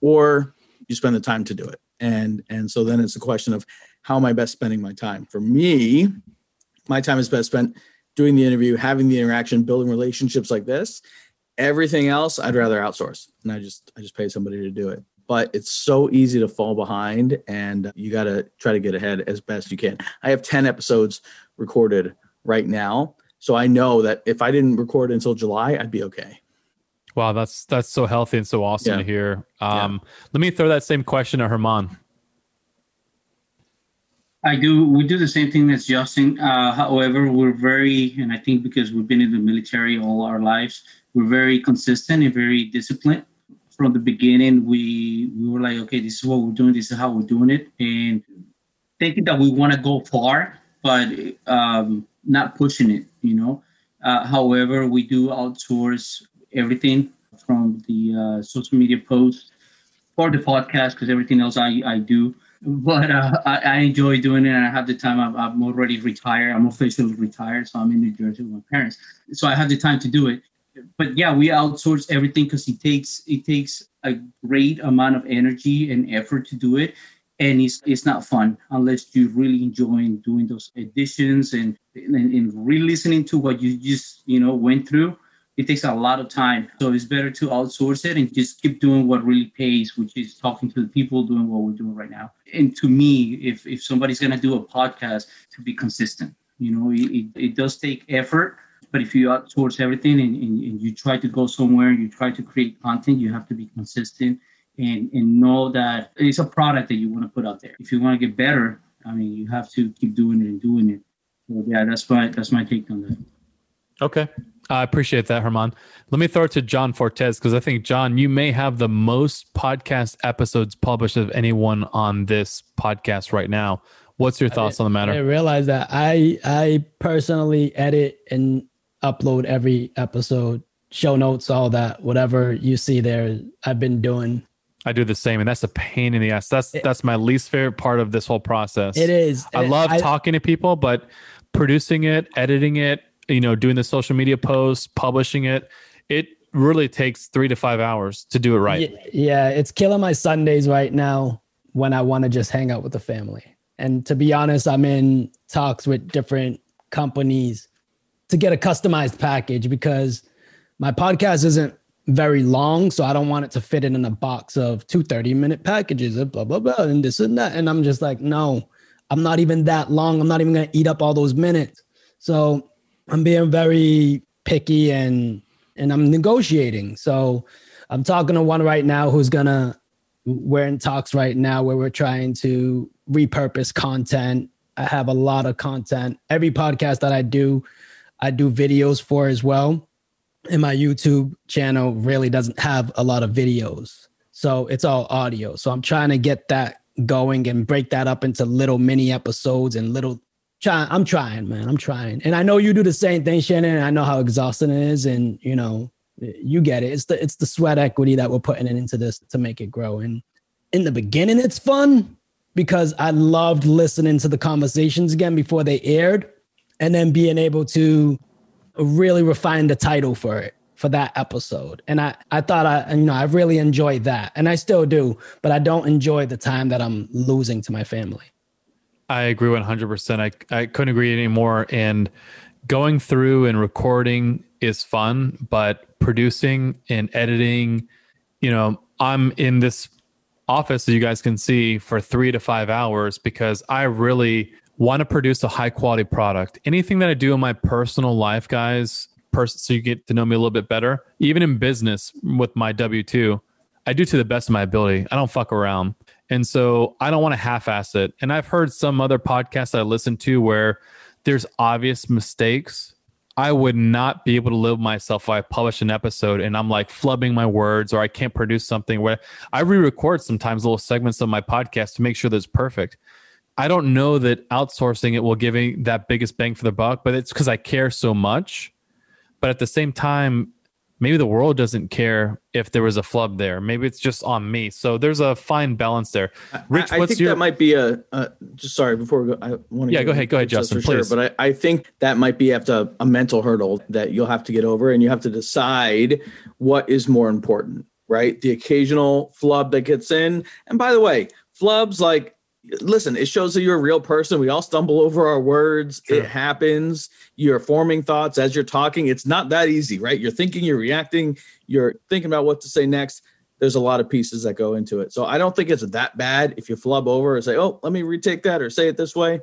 B: or you spend the time to do it. And and so then it's a question of how am i best spending my time? For me my time is best spent doing the interview having the interaction building relationships like this. Everything else i'd rather outsource. And i just i just pay somebody to do it. But it's so easy to fall behind and you got to try to get ahead as best you can. I have 10 episodes recorded right now so i know that if i didn't record until july i'd be okay
C: Wow, that's that's so healthy and so awesome yeah. to hear. Um, yeah. Let me throw that same question to Herman.
H: I do. We do the same thing as Justin. Uh, however, we're very, and I think because we've been in the military all our lives, we're very consistent and very disciplined. From the beginning, we we were like, okay, this is what we're doing. This is how we're doing it, and thinking that we want to go far, but um, not pushing it. You know. Uh, however, we do outsource everything from the uh, social media posts or the podcast because everything else I, I do. But uh, I, I, enjoy doing it and I have the time. I'm, I'm already retired. I'm officially retired. So I'm in New Jersey with my parents. So I have the time to do it. But yeah, we outsource everything because it takes it takes a great amount of energy and effort to do it and it's, it's not fun unless you really enjoy doing those editions and, and, and re-listening to what you just you know went through it takes a lot of time. So it's better to outsource it and just keep doing what really pays, which is talking to the people doing what we're doing right now. And to me, if, if somebody's going to do a podcast, to be consistent, you know, it, it does take effort. But if you outsource everything and, and, and you try to go somewhere and you try to create content, you have to be consistent and, and know that it's a product that you want to put out there. If you want to get better, I mean, you have to keep doing it and doing it. So yeah, that's my that's my take on that.
C: Okay. I appreciate that, Herman. Let me throw it to John Fortes because I think, John, you may have the most podcast episodes published of anyone on this podcast right now. What's your thoughts on the matter?
G: I realize that I I personally edit and upload every episode, show notes, all that, whatever you see there. I've been doing.
C: I do the same, and that's a pain in the ass. That's that's my least favorite part of this whole process.
G: It is.
C: I love I, talking to people, but producing it, editing it, you know, doing the social media posts, publishing it, it really takes three to five hours to do it right.
G: Yeah, it's killing my Sundays right now when I want to just hang out with the family. And to be honest, I'm in talks with different companies to get a customized package because my podcast isn't very long. So I don't want it to fit in in a box of two 30 minute packages of blah, blah, blah, and this and that. And I'm just like, no, I'm not even that long. I'm not even going to eat up all those minutes. So I'm being very picky and and I'm negotiating. So I'm talking to one right now who's gonna we're in talks right now where we're trying to repurpose content. I have a lot of content. Every podcast that I do, I do videos for as well. And my YouTube channel really doesn't have a lot of videos. So it's all audio. So I'm trying to get that going and break that up into little mini episodes and little trying i'm trying man. I'm trying. And i know you do the same thing shannon i know how exhausting it is and you know you get it. It's the it's the sweat equity that we're putting into this to make it grow. And in the beginning it's fun because i loved listening to the conversations again before they aired and then being able to really refine the title for it for that episode. And i i thought i you know i really enjoyed that. And i still do but i don't enjoy the time that i'm losing to my family
C: I agree 100%. I, I couldn't agree anymore. And going through and recording is fun, but producing and editing, you know, I'm in this office, as you guys can see, for three to five hours because I really want to produce a high quality product. Anything that I do in my personal life, guys, person, so you get to know me a little bit better, even in business with my W 2, I do to the best of my ability. I don't fuck around. And so I don't want to half ass it. And I've heard some other podcasts I listen to where there's obvious mistakes. I would not be able to live myself if I publish an episode and I'm like flubbing my words or I can't produce something where I re record sometimes little segments of my podcast to make sure that it's perfect. I don't know that outsourcing it will give me that biggest bang for the buck, but it's because I care so much. But at the same time, maybe the world doesn't care if there was a flub there. Maybe it's just on me. So there's a fine balance there.
B: Rich, I, I think your... that might be a, a, just sorry before we go. I want
C: to yeah, go ahead, go ahead, Justin, please.
B: Sure, but I, I think that might be after a mental hurdle that you'll have to get over, and you have to decide what is more important, right? The occasional flub that gets in, and by the way, flubs like listen, it shows that you're a real person. We all stumble over our words. Sure. It happens. You're forming thoughts as you're talking. It's not that easy, right? You're thinking, you're reacting, you're thinking about what to say next. There's a lot of pieces that go into it. So I don't think it's that bad if you flub over and say, oh, let me retake that or say it this way.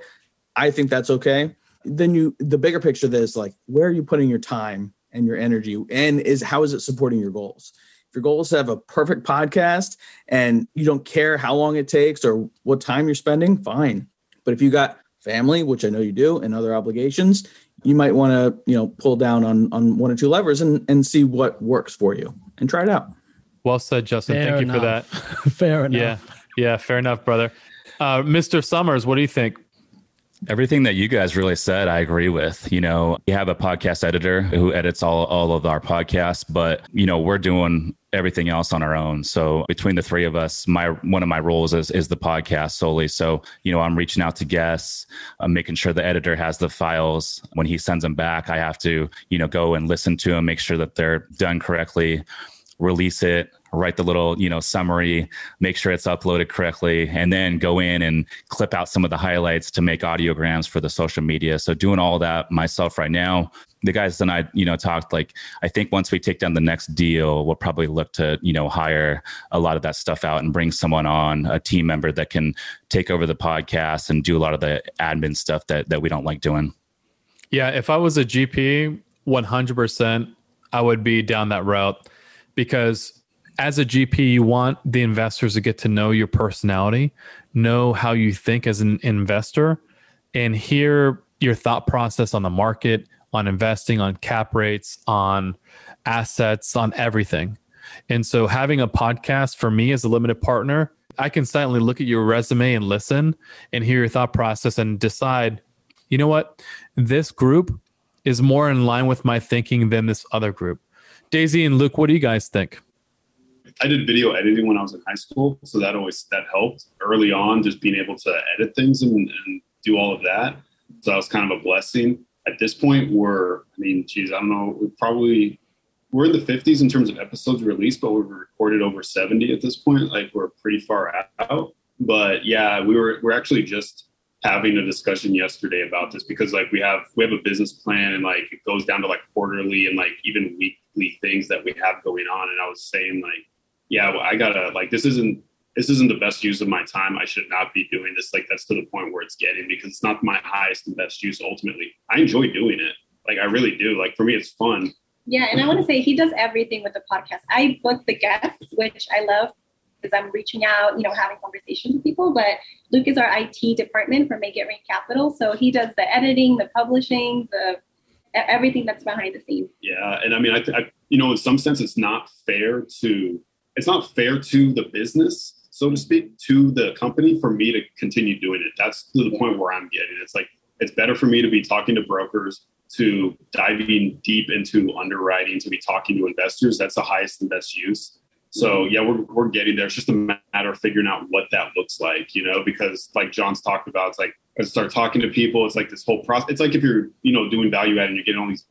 B: I think that's okay. Then you, the bigger picture of this, like, where are you putting your time and your energy? And is how is it supporting your goals? If your goal is to have a perfect podcast and you don't care how long it takes or what time you're spending, fine. But if you got family, which I know you do, and other obligations, you might want to, you know, pull down on on one or two levers and and see what works for you and try it out.
C: Well said, Justin. Fair Thank enough. you for that.
G: fair enough.
C: Yeah. Yeah, fair enough, brother. Uh, Mr. Somers, what do you think?
D: Everything that you guys really said, I agree with. You know, we have a podcast editor who edits all, all of our podcasts, but, you know, we're doing everything else on our own. So between the three of us, my one of my roles is is the podcast solely. So you know, I'm reaching out to guests, I'm making sure the editor has the files. When he sends them back, I have to you know go and listen to them, make sure that they're done correctly, release it, write the little you know summary make sure it's uploaded correctly and then go in and clip out some of the highlights to make audiograms for the social media so doing all that myself right now the guys and I, you know, talked like I think once we take down the next deal, we'll probably look to, you know, hire a lot of that stuff out and bring someone on, a team member that can take over the podcast and do a lot of the admin stuff that that we don't like doing.
C: Yeah, if I was a GP, 100% I would be down that route because as a GP, you want the investors to get to know your personality, know how you think as an investor, and hear your thought process on the market, on investing, on cap rates, on assets, on everything. And so having a podcast for me as a limited partner, I can silently look at your resume and listen and hear your thought process and decide, you know what, this group is more in line with my thinking than this other group. Daisy and Luke, what do you guys think?
F: I did video editing when I was in high school, so that always that helped early on, just being able to edit things and, and do all of that. So that was kind of a blessing. At this point we're i mean geez i don't know we probably we're in the 50s in terms of episodes released but we've recorded over 70 at this point like we're pretty far out. But yeah we were we're actually just having a discussion yesterday about this because like we have we have a business plan and like it goes down to like quarterly and like even weekly things that we have going on. And i was saying like yeah well, i gotta like this isn't this isn't the best use of my time. I should not be doing this. Like that's to the point where it's getting because it's not my highest and best use ultimately. I enjoy doing it. Like I really do. Like for me, it's fun.
E: Yeah, and I want to say he does everything with the podcast. I book the guests, which I love because I'm reaching out, you know, having conversations with people. But Luke is our IT department for Make It Rain Capital, so he does the editing, the publishing, the everything that's behind the scenes.
F: Yeah, and I mean, I, I you know, in some sense, it's not fair to it's not fair to the business so to speak, to the company for me to continue doing it. That's to the point where I'm getting. It's like it's better for me to be talking to brokers, to diving deep into underwriting, to be talking to investors. That's the highest and best use. So yeah, we're we're getting there. It's just a matter of figuring out what that looks like, you know, because like John's talked about, it's like I start talking to people. It's like this whole process. It's like if you're, you know, doing value add and you're getting all these,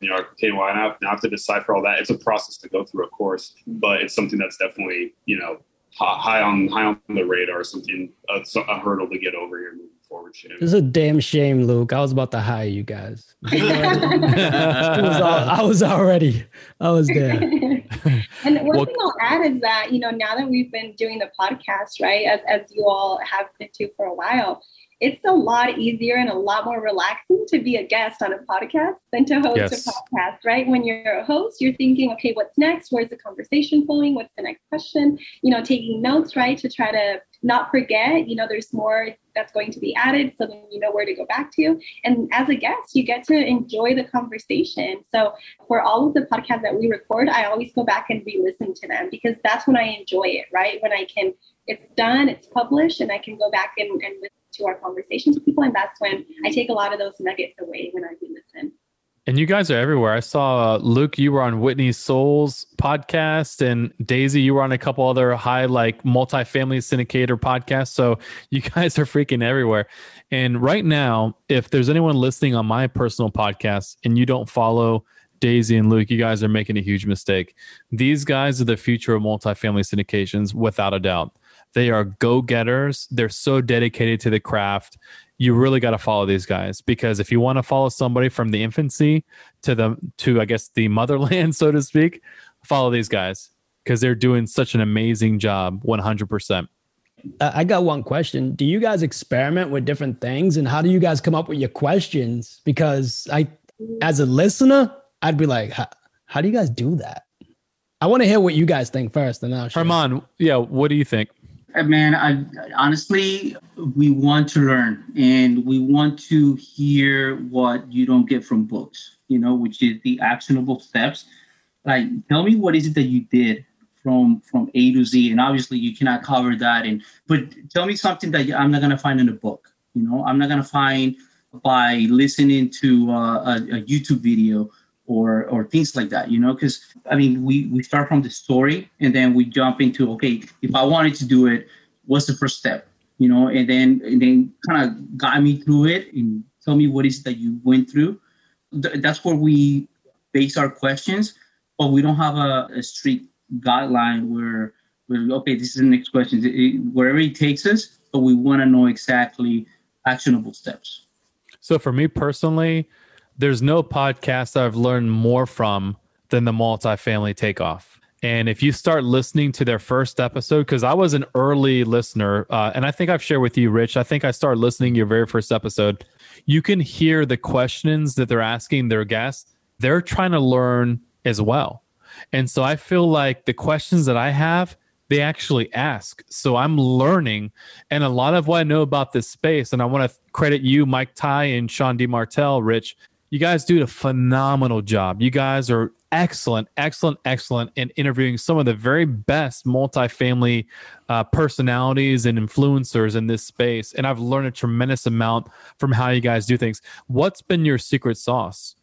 F: you know, okay, well, I have, now I have to decipher all that. It's a process to go through, of course, but it's something that's definitely, you know, high on high on the radar, something uh, a, a hurdle to get over here moving forward, Shannon.
G: This is a damn shame, Luke. I was about to hire you guys. I, was all, I was already, I was there.
E: and one
C: Well-
E: thing I'll add is that, you know, now that we've been doing the podcast, right, as, as you all have been to for a while, it's a lot easier and a lot more relaxing to be a guest on a podcast than to host
C: Yes.
E: a podcast, right? When you're a host, you're thinking, okay, what's next? Where's the conversation flowing? What's the next question? You know, taking notes, right, to try to not forget, you know, there's more that's going to be added so then you know where to go back to. And as a guest, you get to enjoy the conversation. So for all of the podcasts that we record, I always go back and re-listen to them because that's when I enjoy it, right? When I can, it's done, it's published, and I can go back and, and listen to our conversations with people. And that's when I take a lot of those nuggets away when I re-listen.
C: And you guys are everywhere. I saw uh, Luke, you were on Whitney Sewell's podcast, and Daisy, you were on a couple other high like multifamily syndicator podcasts. So you guys are freaking everywhere. And right now, if there's anyone listening on my personal podcast and you don't follow Daisy and Luke, you guys are making a huge mistake. These guys are the future of multifamily syndications, without a doubt. They are go getters. They're so dedicated to the craft you really got to follow these guys because if you want to follow somebody from the infancy to the to I guess the motherland so to speak, follow these guys because they're doing such an amazing job 100%.
G: Uh, I got one question. Do you guys experiment with different things and how do you guys come up with your questions? Because I, as a listener, I'd be like, how, how do you guys do that? I want to hear what you guys think first and then I'll.
C: Herman, yeah, what do you think?
H: Uh, Man, I honestly, we want to learn and we want to hear what you don't get from books, you know, which is the actionable steps. Like, tell me what is it that you did from from A to Z, and obviously you cannot cover that. And but tell me something that I'm not gonna find in a book. You know, I'm not gonna find by listening to uh, a, a YouTube video or or things like that. You know, because I mean, we we start from the story and then we jump into okay, if I wanted to do it, what's the first step? You know, and then and then kind of guide me through it and tell me what is that you went through. Th- that's where we base our questions, but we don't have a, a strict guideline where where okay, this is the next question. It- it- wherever it takes us, but we want to know exactly actionable steps.
C: So for me personally, there's no podcast I've learned more from than the multifamily takeoff. And if you start listening to their first episode, because I was an early listener, uh, and I think I've shared with you, Rich, I think I started listening your very first episode. You can hear the questions that they're asking their guests. They're trying to learn as well. And so I feel like the questions that I have, they actually ask. So I'm learning. And a lot of what I know about this space, and I want to credit you, Mike Ty, and Sean D. Martell, Rich. You guys do a phenomenal job. You guys are excellent, excellent, excellent in interviewing some of the very best multifamily uh, personalities and influencers in this space. And I've learned a tremendous amount from how you guys do things. What's been your secret sauce?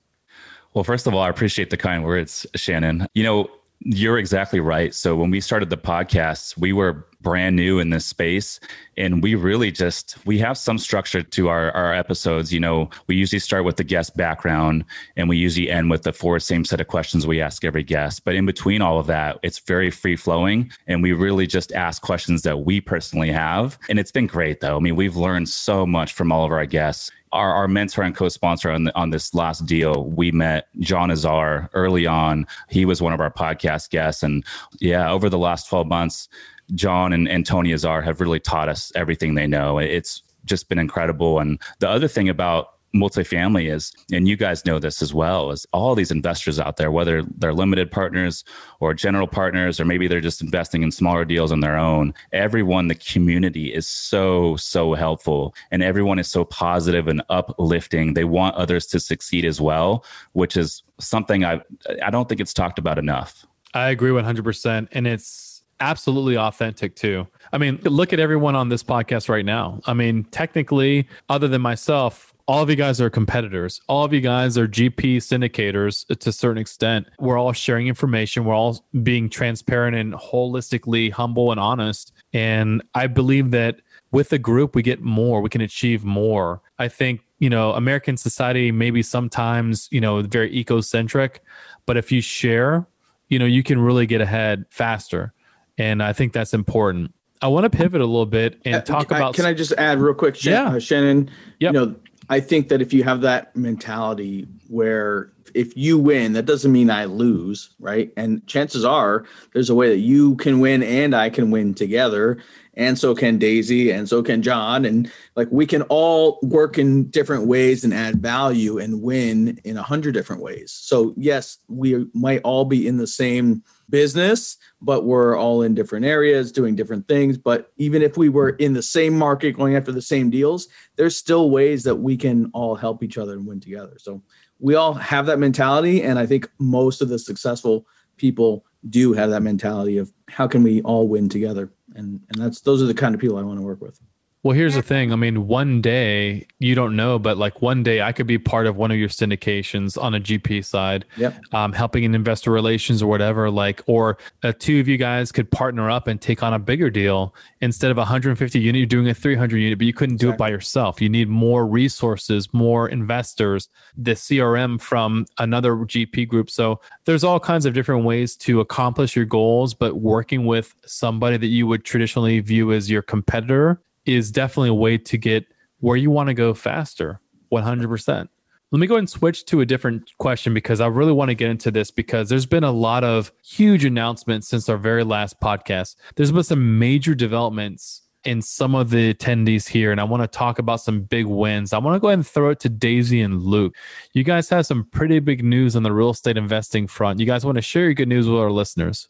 D: Well, first of all, I appreciate the kind words, Shannon. You know, you're exactly right. So when we started the podcast, we were brand new in this space and we really just we have some structure to our, our episodes. You know we usually start with the guest background and we usually end with the four same set of questions we ask every guest. But in between all of that it's very free flowing and we really just ask questions that we personally have. And it's been great though. I mean we've learned so much from all of our guests our, our mentor and co-sponsor on, the, on this last deal, we met John Azar early on. He was one of our podcast guests. And yeah, over the last 12 months, John and, and Tony Azar have really taught us everything they know. It's just been incredible. And the other thing about multifamily is, and you guys know this as well, is all these investors out there, whether they're limited partners or general partners, or maybe they're just investing in smaller deals on their own. Everyone, the community is so, so helpful. And everyone is so positive and uplifting. They want others to succeed as well, which is something I I don't think it's talked about enough.
C: I agree 100%. And it's absolutely authentic too. I mean, look at everyone on this podcast right now. I mean, technically, other than myself, all of you guys are competitors. All of you guys are GP syndicators to a certain extent. We're all sharing information. We're all being transparent and holistically humble and honest. And I believe that with a group, we get more, we can achieve more. I think, you know, American society maybe sometimes, you know, very ecocentric, but if you share, you know, you can really get ahead faster. And I think that's important. I want to pivot a little bit and
B: Uh,
C: talk
B: I-
C: about.
B: Can I just add real quick, Shan-
C: Yeah.
B: uh, Shannon?
C: Yep.
B: You know, I think that if you have that mentality where if you win, that doesn't mean I lose, right? And chances are there's a way that you can win and I can win together. And so can Daisy and so can John. And like we can all work in different ways and add value and win in a hundred different ways. So yes, we might all be in the same business, but we're all in different areas doing different things. But even if we were in the same market going after the same deals, there's still ways that we can all help each other and win together. So we all have that mentality. And I think most of the successful people do have that mentality of how can we all win together? And and that's those are the kind of people I want to work with.
C: Well, here's the thing. I mean, one day you don't know, but like one day I could be part of one of your syndications on a GP side,
B: Yep.
C: um, helping in investor relations or whatever. Like, or uh, two of you guys could partner up and take on a bigger deal instead of 150 unit. You're doing a 300 unit, but you couldn't do it by yourself. You need more resources, more investors, the CRM from another GP group. So there's all kinds of different ways to accomplish your goals, but working with somebody that you would traditionally view as your competitor is definitely a way to get where you want to go faster 100% let me go ahead and switch to a different question because i really want to get into this because there's been a lot of huge announcements since our very last podcast. There's been some major developments in some of the attendees here and i want to talk about some big wins. I want to go ahead and throw it to daisy and luke. You guys have some pretty big news on the real estate investing front. You guys want to share your good news with our listeners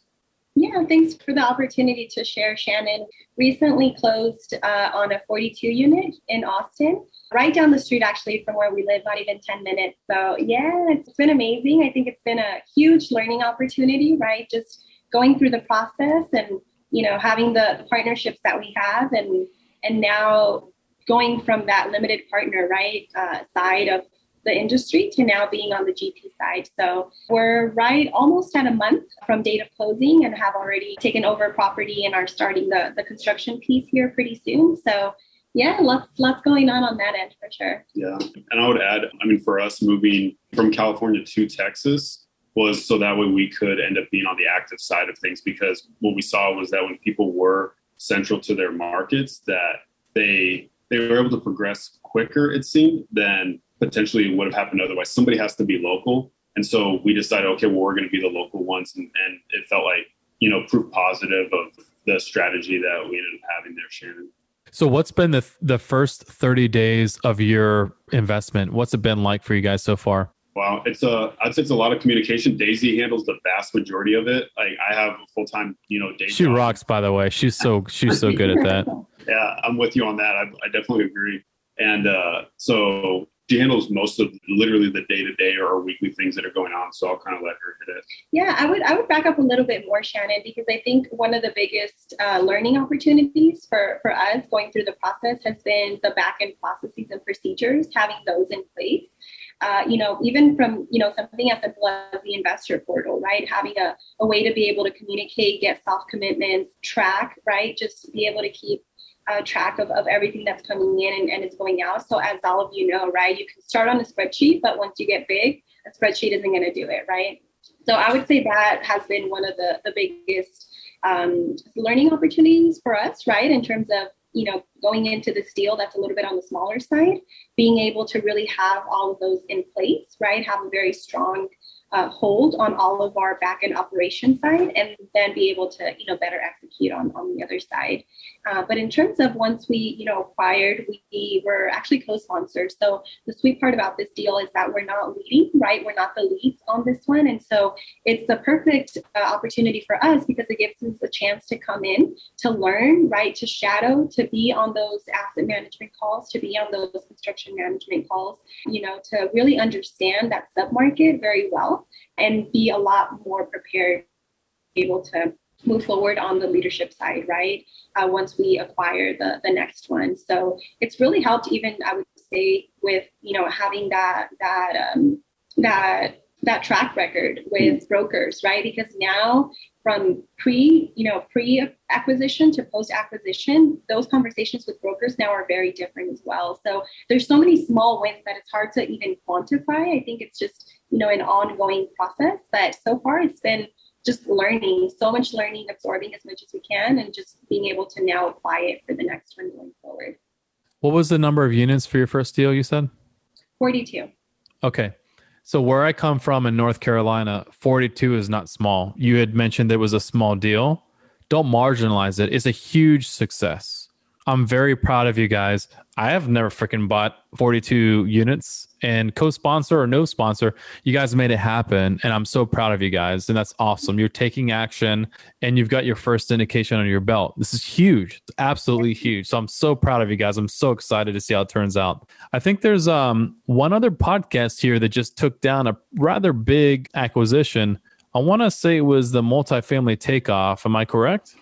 E: Yeah, thanks for the opportunity to share, Shannon. Recently closed uh, on a 42 unit in Austin, right down the street actually from where we live, not even 10 minutes. So, yeah, it's been amazing. I think it's been a huge learning opportunity, right? Just going through the process and, you know, having the, partnerships that we have and and now going from that limited partner, right, uh, side of the industry to now being on the GP side. So we're right almost at a month from date of closing and have already taken over property and are starting the, the construction piece here pretty soon. So yeah, lots lots going on on that end for sure.
F: Yeah. And I would add, I mean, for us moving from California to Texas was so that way we could end up being on the active side of things because what we saw was that when people were central to their markets, that they they were able to progress quicker, it seemed, than potentially would have happened otherwise. Somebody has to be local. And so we decided, okay, well, we're going to be the local ones. And, and it felt like, you know, proof positive of the strategy that we ended up having there, Shannon.
C: So what's been the the first 30 days of your investment? What's it been like for you guys so far?
F: Wow, it's a I'd say it's a lot of communication. Daisy handles the vast majority of it. Like I have a full time, you know, day.
C: She
F: job.
C: rocks by the way. She's so she's so good at that.
F: Yeah, I'm with you on that. I, I definitely agree. And uh, so she handles most of literally the day to day or weekly things that are going on. So I'll kind of let her hit it.
E: Yeah, I would I would back up a little bit more, Shannon, because I think one of the biggest uh, learning opportunities for for us going through the process has been the back end processes and procedures, having those in place. Uh, you know, even from you know something as simple as the investor portal, right? Having a, a way to be able to communicate, get soft commitments, track, right? Just be able to keep uh, track of, of everything that's coming in and, and is going out. So as all of you know, right, you can start on a spreadsheet, but once you get big, a spreadsheet isn't going to do it, right? So I would say that has been one of the, the biggest um, learning opportunities for us, right? In terms of, you know, going into this deal that's a little bit on the smaller side, being able to really have all of those in place, right? Have a very strong uh, hold on all of our back end operation side and then be able to, you know, better execute on, on the other side. Uh, but in terms of once we, you know, acquired, we were actually co-sponsors. So the sweet part about this deal is that we're not leading, right? We're not the leads on this one. And so it's the perfect uh, opportunity for us because it gives us a chance to come in, to learn, right? To shadow, to be on those asset management calls, to be on those construction management calls, you know, to really understand that submarket very well and be a lot more prepared, able to move forward on the leadership side, right? Uh, once we acquire the the next one, so it's really helped. Even I would say with you know having that that um, that that track record with brokers, right? Because now from pre you know pre acquisition to post acquisition, those conversations with brokers now are very different as well. So there's so many small wins that it's hard to even quantify. I think it's just you know an ongoing process, but so far it's been just learning, so much learning, absorbing as much as we can, and just being able to now apply it for the next one going forward.
C: What was the number of units for your first deal? You said
E: 42.
C: Okay. So where I come from in North Carolina, 42 is not small. You had mentioned it was a small deal. Don't marginalize it. It's a huge success. I'm very proud of you guys. I have never freaking bought 42 units and co-sponsor or no sponsor, you guys made it happen and I'm so proud of you guys and that's awesome. You're taking action and you've got your first indication on your belt. This is huge. It's absolutely huge. So I'm so proud of you guys. I'm so excited to see how it turns out. I think there's um one other podcast here that just took down a rather big acquisition. I want to say it was the multifamily takeoff. Am I correct?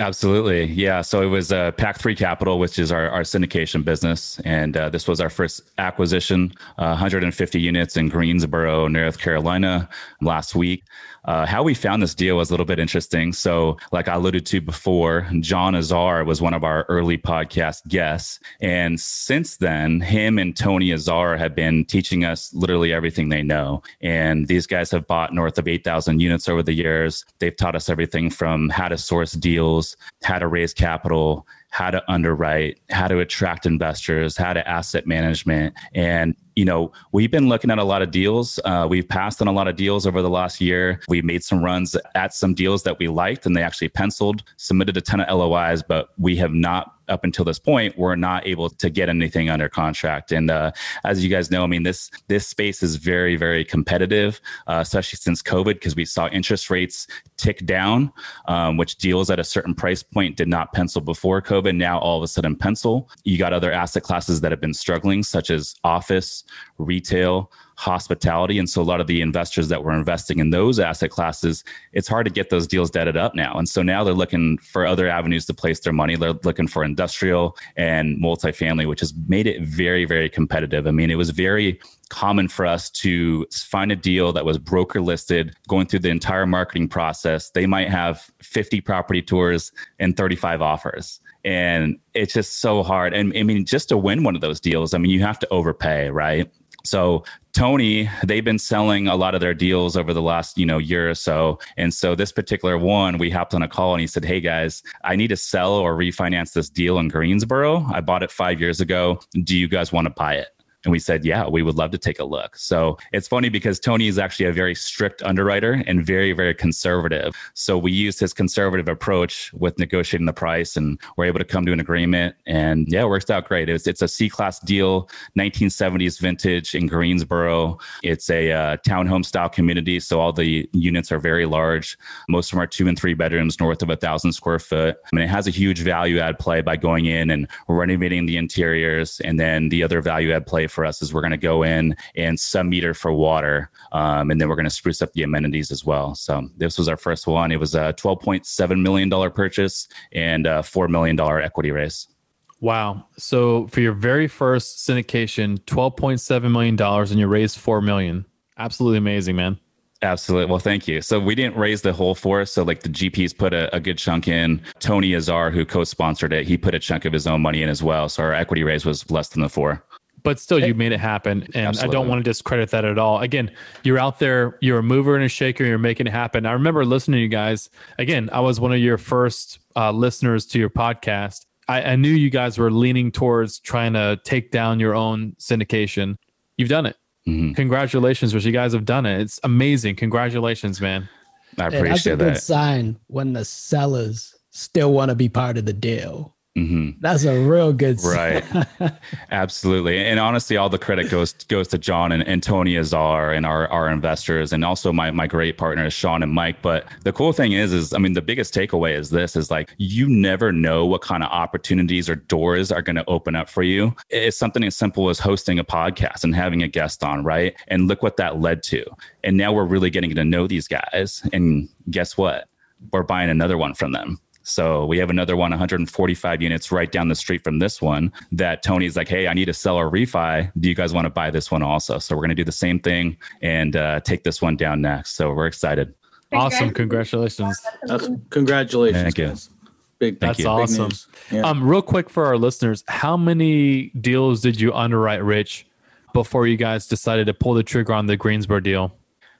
D: Absolutely. Yeah. So it was uh, Pac 3 Capital, which is our, our syndication business. And uh, this was our first acquisition, uh, 150 units in Greensboro, North Carolina last week. Uh, how we found this deal was a little bit interesting. So, like I alluded to before, John Azar was one of our early podcast guests. And since then, him and Tony Azar have been teaching us literally everything they know. And these guys have bought north of 8,000 units over the years. They've taught us everything from how to source deals, how to raise capital, how to underwrite, how to attract investors, how to asset management. And, you know, we've been looking at a lot of deals. Uh, we've passed on a lot of deals over the last year. We made some runs at some deals that we liked and they actually penciled, submitted a ton of LOIs, but we have not up until this point, we're not able to get anything under contract. And uh, as you guys know, I mean this this space is very very competitive, uh, especially since COVID, because we saw interest rates tick down, um, which deals at a certain price point did not pencil before COVID. Now all of a sudden pencil. You got other asset classes that have been struggling, such as office, retail hospitality. And so a lot of the investors that were investing in those asset classes, it's hard to get those deals deaded up now. And so now they're looking for other avenues to place their money. They're looking for industrial and multifamily, which has made it very, very competitive. I mean, it was very common for us to find a deal that was broker listed, going through the entire marketing process. They might have 50 property tours and 35 offers. And it's just so hard. And I mean, just to win one of those deals, I mean, you have to overpay, right? So Tony, they've been selling a lot of their deals over the last, you know, year or so. And so this particular one, we hopped on a call and he said, Hey guys, I need to sell or refinance this deal in Greensboro. I bought it five years ago. Do you guys want to buy it? And we said, yeah, we would love to take a look. So it's funny because Tony is actually a very strict underwriter and very, very conservative. So we used his conservative approach with negotiating the price and we're able to come to an agreement. And yeah, it works out great. It's, it's a C class deal, 1970s vintage in Greensboro. It's a uh, townhome style community. So all the units are very large. Most of them are two and three bedrooms, north of a thousand square foot. I mean, it has a huge value add play by going in and renovating the interiors. And then the other value add play for us is we're going to go in and sub meter for water, um, and then we're going to spruce up the amenities as well. So this was our first one. It was a twelve point seven million dollar purchase and a four million dollar equity raise.
C: Wow. So for your very first syndication, $12.7 million and you raised 4 million. Absolutely amazing, man.
D: Absolutely. Well, thank you. So we didn't raise the whole for us. So like the GPs put a, a good chunk in. Tony Azar, who co-sponsored it, he put a chunk of his own money in as well. So our equity raise was less than the four
C: but still you made it happen. And Absolutely. i don't want to discredit that at all. Again you're out there you're a mover and a shaker you're making it happen. I remember listening to you guys. Again i was one of your first uh, listeners to your podcast. I, I, knew you guys were leaning towards trying to take down your own syndication. You've done it. Mm-hmm. congratulations which you guys have done it. It's amazing. Congratulations man.
D: I appreciate that's a
G: good sign when the sellers still want to be part of the deal Mm-hmm. That's a real good
D: right. Absolutely, and honestly, all the credit goes goes to John and, and Tony Azar and our, our investors, and also my my great partners Sean and Mike. But the cool thing is, is I mean, the biggest takeaway is this: is like you never know what kind of opportunities or doors are going to open up for you. It's something as simple as hosting a podcast and having a guest on, right? And look what that led to. And now we're really getting to know these guys, and guess what? We're buying another one from them so we have another one, 145 units right down the street from this one that Tony's like, hey, I need to sell or refi. Do you guys want to buy this one also? So we're going to do the same thing and uh, take this one down next. So we're excited.
C: Awesome. Congratulations.
B: That's, congratulations.
D: Thank you.
B: Big,
C: That's you. awesome. Yeah. Um, real quick for our listeners, how many deals did you underwrite, Rich, before you guys decided to pull the trigger on the Greensboro deal?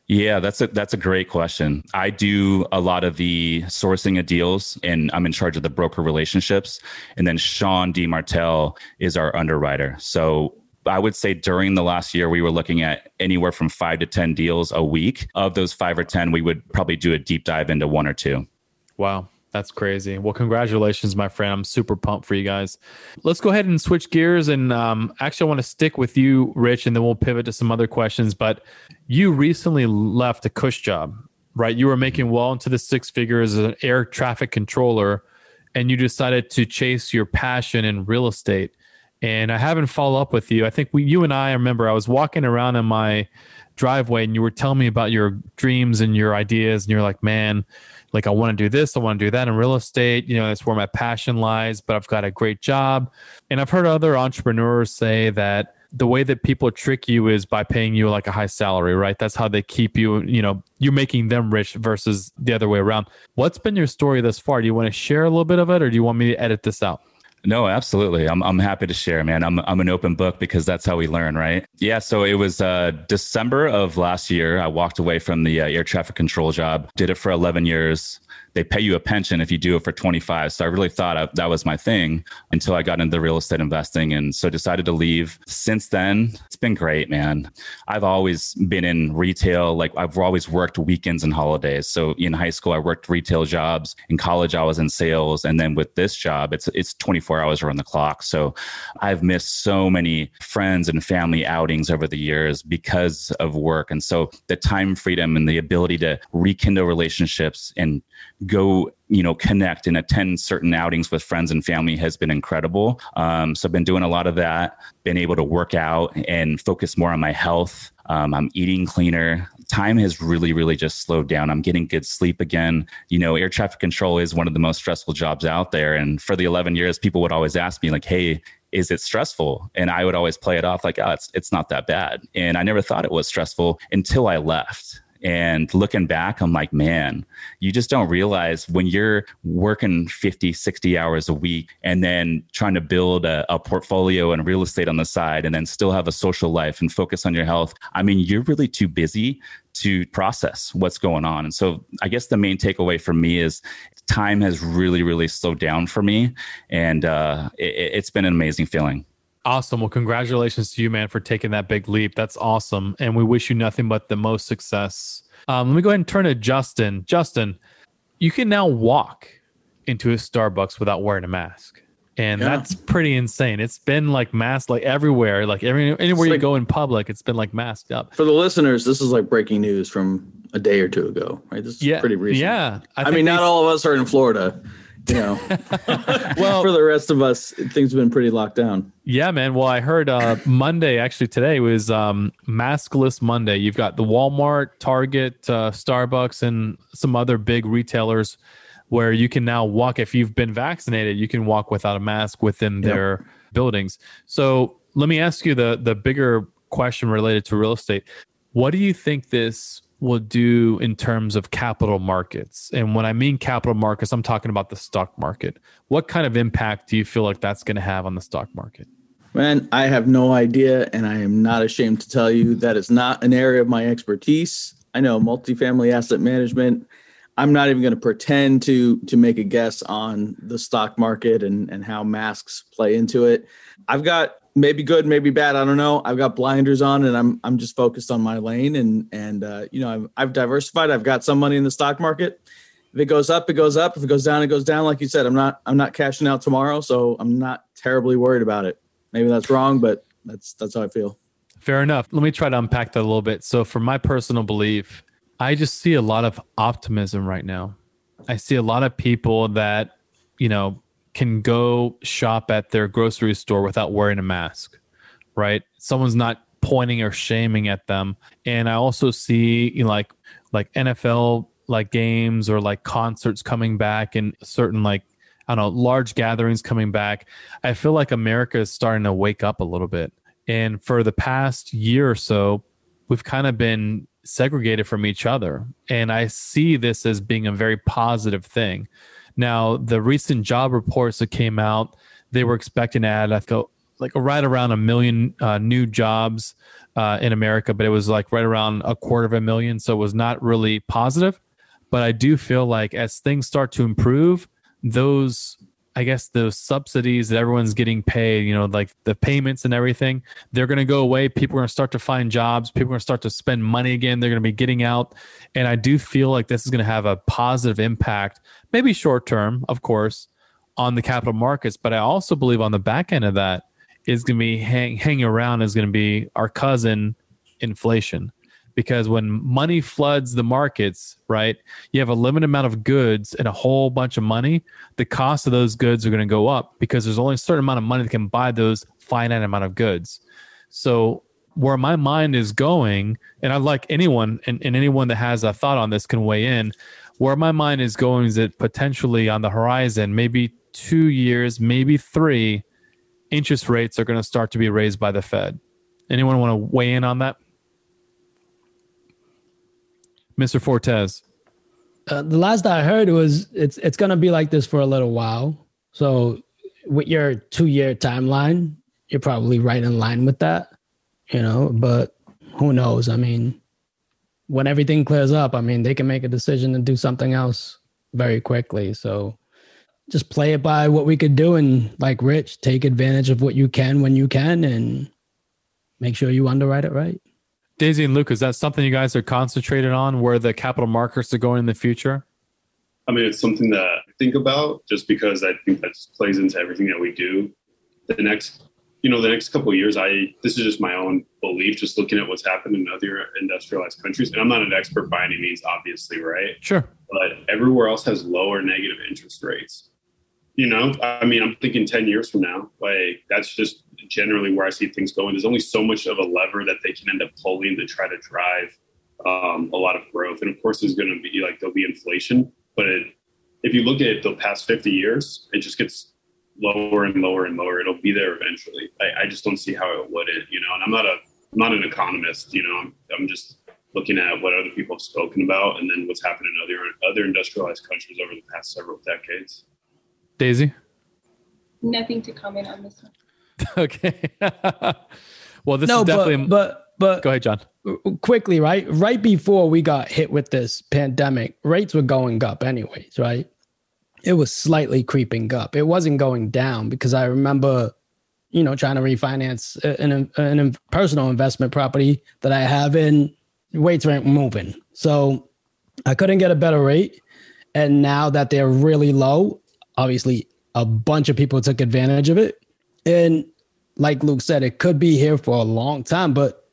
D: Yeah, that's a that's a great question. I do a lot of the sourcing of deals, and I'm in charge of the broker relationships. And then Sean D. Martel is our underwriter. So I would say during the last year, we were looking at anywhere from five to 10 deals a week. Of those five or 10, we would probably do a deep dive into one or two.
C: Wow. That's crazy. Well, congratulations, my friend. I'm super pumped for you guys. Let's go ahead and switch gears. And um, actually, I want to stick with you, Rich, and then we'll pivot to some other questions. But you recently left a cush job, right? You were making well into the six figures as an air traffic controller, and you decided to chase your passion in real estate and I haven't followed up with you. I think we, you and I, I remember I was walking around in my driveway and you were telling me about your dreams and your ideas, and you're like, man, like I want to do this, I want to do that in real estate. You know, that's where my passion lies, but I've got a great job. And I've heard other entrepreneurs say that the way that people trick you is by paying you like a high salary, right? That's how they keep you, you know, you're making them rich versus the other way around. What's been your story thus far? Do you want to share a little bit of it or do you want me to edit this out?
D: No, absolutely. I'm I'm happy to share, man. I'm I'm an open book because that's how we learn, right? Yeah. So it was uh, December of last year. I walked away from the uh, air traffic control job. Did it for 11 years they pay you a pension if you do it for 25. So I really thought I, that was my thing until I got into real estate investing. And so decided to leave. Since then, it's been great, man. I've always been in retail. Like I've always worked weekends and holidays. So in high school, I worked retail jobs. In college, I was in sales. And then with this job, it's, it's 24 hours around the clock. So I've missed so many friends and family outings over the years because of work. And so the time freedom and the ability to rekindle relationships and go you know connect and attend certain outings with friends and family has been incredible um, so i've been doing a lot of that been able to work out and focus more on my health um, i'm eating cleaner time has really really just slowed down i'm getting good sleep again you know air traffic control is one of the most stressful jobs out there and for the 11 years people would always ask me like hey is it stressful? And I would always play it off like, oh, it's, it's not that bad. And I never thought it was stressful until I left. And looking back, I'm like, man, you just don't realize when you're working 50, 60 hours a week and then trying to build a, a, portfolio and real estate on the side and then still have a social life and focus on your health. I mean, you're really too busy to process what's going on. And so I guess the main takeaway for me is time has really, really slowed down for me. And uh, it, it's been an amazing feeling.
C: Awesome. Well, congratulations to you, man, for taking that big leap. That's awesome. And we wish you nothing but the most success. Um, let me go ahead and turn to Justin. Justin, you can now walk into a Starbucks without wearing a mask. And yeah. that's pretty insane. It's been like masked like everywhere, like every anywhere like, you go in public, it's been like masked up.
B: For the listeners, this is like breaking news from a day or two ago, right? This is yeah, pretty recent.
C: Yeah.
B: I, I mean, not all of us are in Florida you know. Well for the rest of us things have been pretty locked down.
C: Yeah man. Well i heard uh monday actually today was um maskless monday. You've got the walmart target uh, starbucks and some other big retailers where you can now walk. If you've been vaccinated you can walk without a mask within yep. their buildings. So let me ask you the the bigger question related to real estate. What do you think this will do in terms of capital markets? And when I mean capital markets, I'm talking about the stock market. What kind of impact do you feel like that's going to have on the stock market?
B: Man, I have no idea, and I am not ashamed to tell you that is not an area of my expertise. I know multifamily asset management. I'm not even going to pretend to to make a guess on the stock market and and how masks play into it. I've got maybe good, maybe bad. I don't know. I've got blinders on, and I'm I'm just focused on my lane, and and uh, you know I've I've diversified. I've got some money in the stock market. If it goes up, it goes up. If it goes down, it goes down. Like you said, I'm not I'm not cashing out tomorrow, so I'm not terribly worried about it. Maybe that's wrong, but that's that's how I feel.
C: Fair enough. Let me try to unpack that a little bit. So, for my personal belief, I just see a lot of optimism right now. I see a lot of people that you know can go shop at their grocery store without wearing a mask, right? Someone's not pointing or shaming at them. And I also see you know, like like NFL like games or like concerts coming back and certain like I don't know large gatherings coming back. I feel like America is starting to wake up a little bit. And for the past year or so, we've kind of been segregated from each other. And I see this as being a very positive thing. Now, the recent job reports that came out, they were expecting to add, I like right around a million uh, new jobs uh, in America, but it was like right around a quarter of a million. So it was not really positive. But I do feel like as things start to improve, those I guess those subsidies that everyone's getting paid, you know, like the payments and everything, they're going to go away. People are going to start to find jobs. People are going to start to spend money again. They're going to be getting out. And I do feel like this is going to have a positive impact, maybe short term, of course, on the capital markets. But I also believe on the back end of that is going to be hang, hanging around is going to be our cousin inflation because when money floods the markets, right, you have a limited amount of goods and a whole bunch of money, the cost of those goods are going to go up because there's only a certain amount of money that can buy those finite amount of goods. So where my mind is going, and I'd like anyone and, and anyone that has a thought on this can weigh in, where my mind is going is that potentially on the horizon, maybe two years, maybe three, interest rates are going to start to be raised by the Fed. Anyone want to weigh in on that? Mr. Fortes?
G: Uh, the last I heard was it's it's gonna be like this for a little while. So with your two year timeline, you're probably right in line with that, you know. But who knows? I mean, when everything clears up, I mean, they can make a decision and do something else very quickly. So just play it by what we could do and like Rich, take advantage of what you can when you can and make sure you underwrite it right.
C: Daisy and Luke, is that something you guys are concentrated on where the capital markets are going in the future?
F: I mean, it's something that I think about just because I think that just plays into everything that we do. The next, you know, the next couple years, I this is just my own belief, just looking at what's happened in other industrialized countries. And I'm not an expert by any means, obviously, right?
C: Sure.
F: But everywhere else has lower negative interest rates. You know, I mean, I'm thinking 10 years from now, like that's just generally where I see things going. There's only so much of a lever that they can end up pulling to try to drive um, a lot of growth. And of course, there's going to be like there'll be inflation, but it, if you look at the past 50 years, it just gets lower and lower and lower. It'll be there eventually. I, I just don't see how it wouldn't, you know. And I'm not a I'm not an economist, you know. I'm, I'm just looking at what other people have spoken about and then what's happened in other other industrialized countries over the past several decades.
C: Daisy?
E: Nothing to comment on this one.
C: okay. well, this
G: no,
C: is definitely.
G: but, but but
C: go ahead, John.
G: Quickly, right? Right before we got hit with this pandemic, rates were going up, anyways, right? It was slightly creeping up. It wasn't going down because I remember, you know, trying to refinance an, an, an personal investment property that I have, and rates weren't moving. So I couldn't get a better rate. And now that they're really low, obviously a bunch of people took advantage of it. And like Luke said, it could be here for a long time, but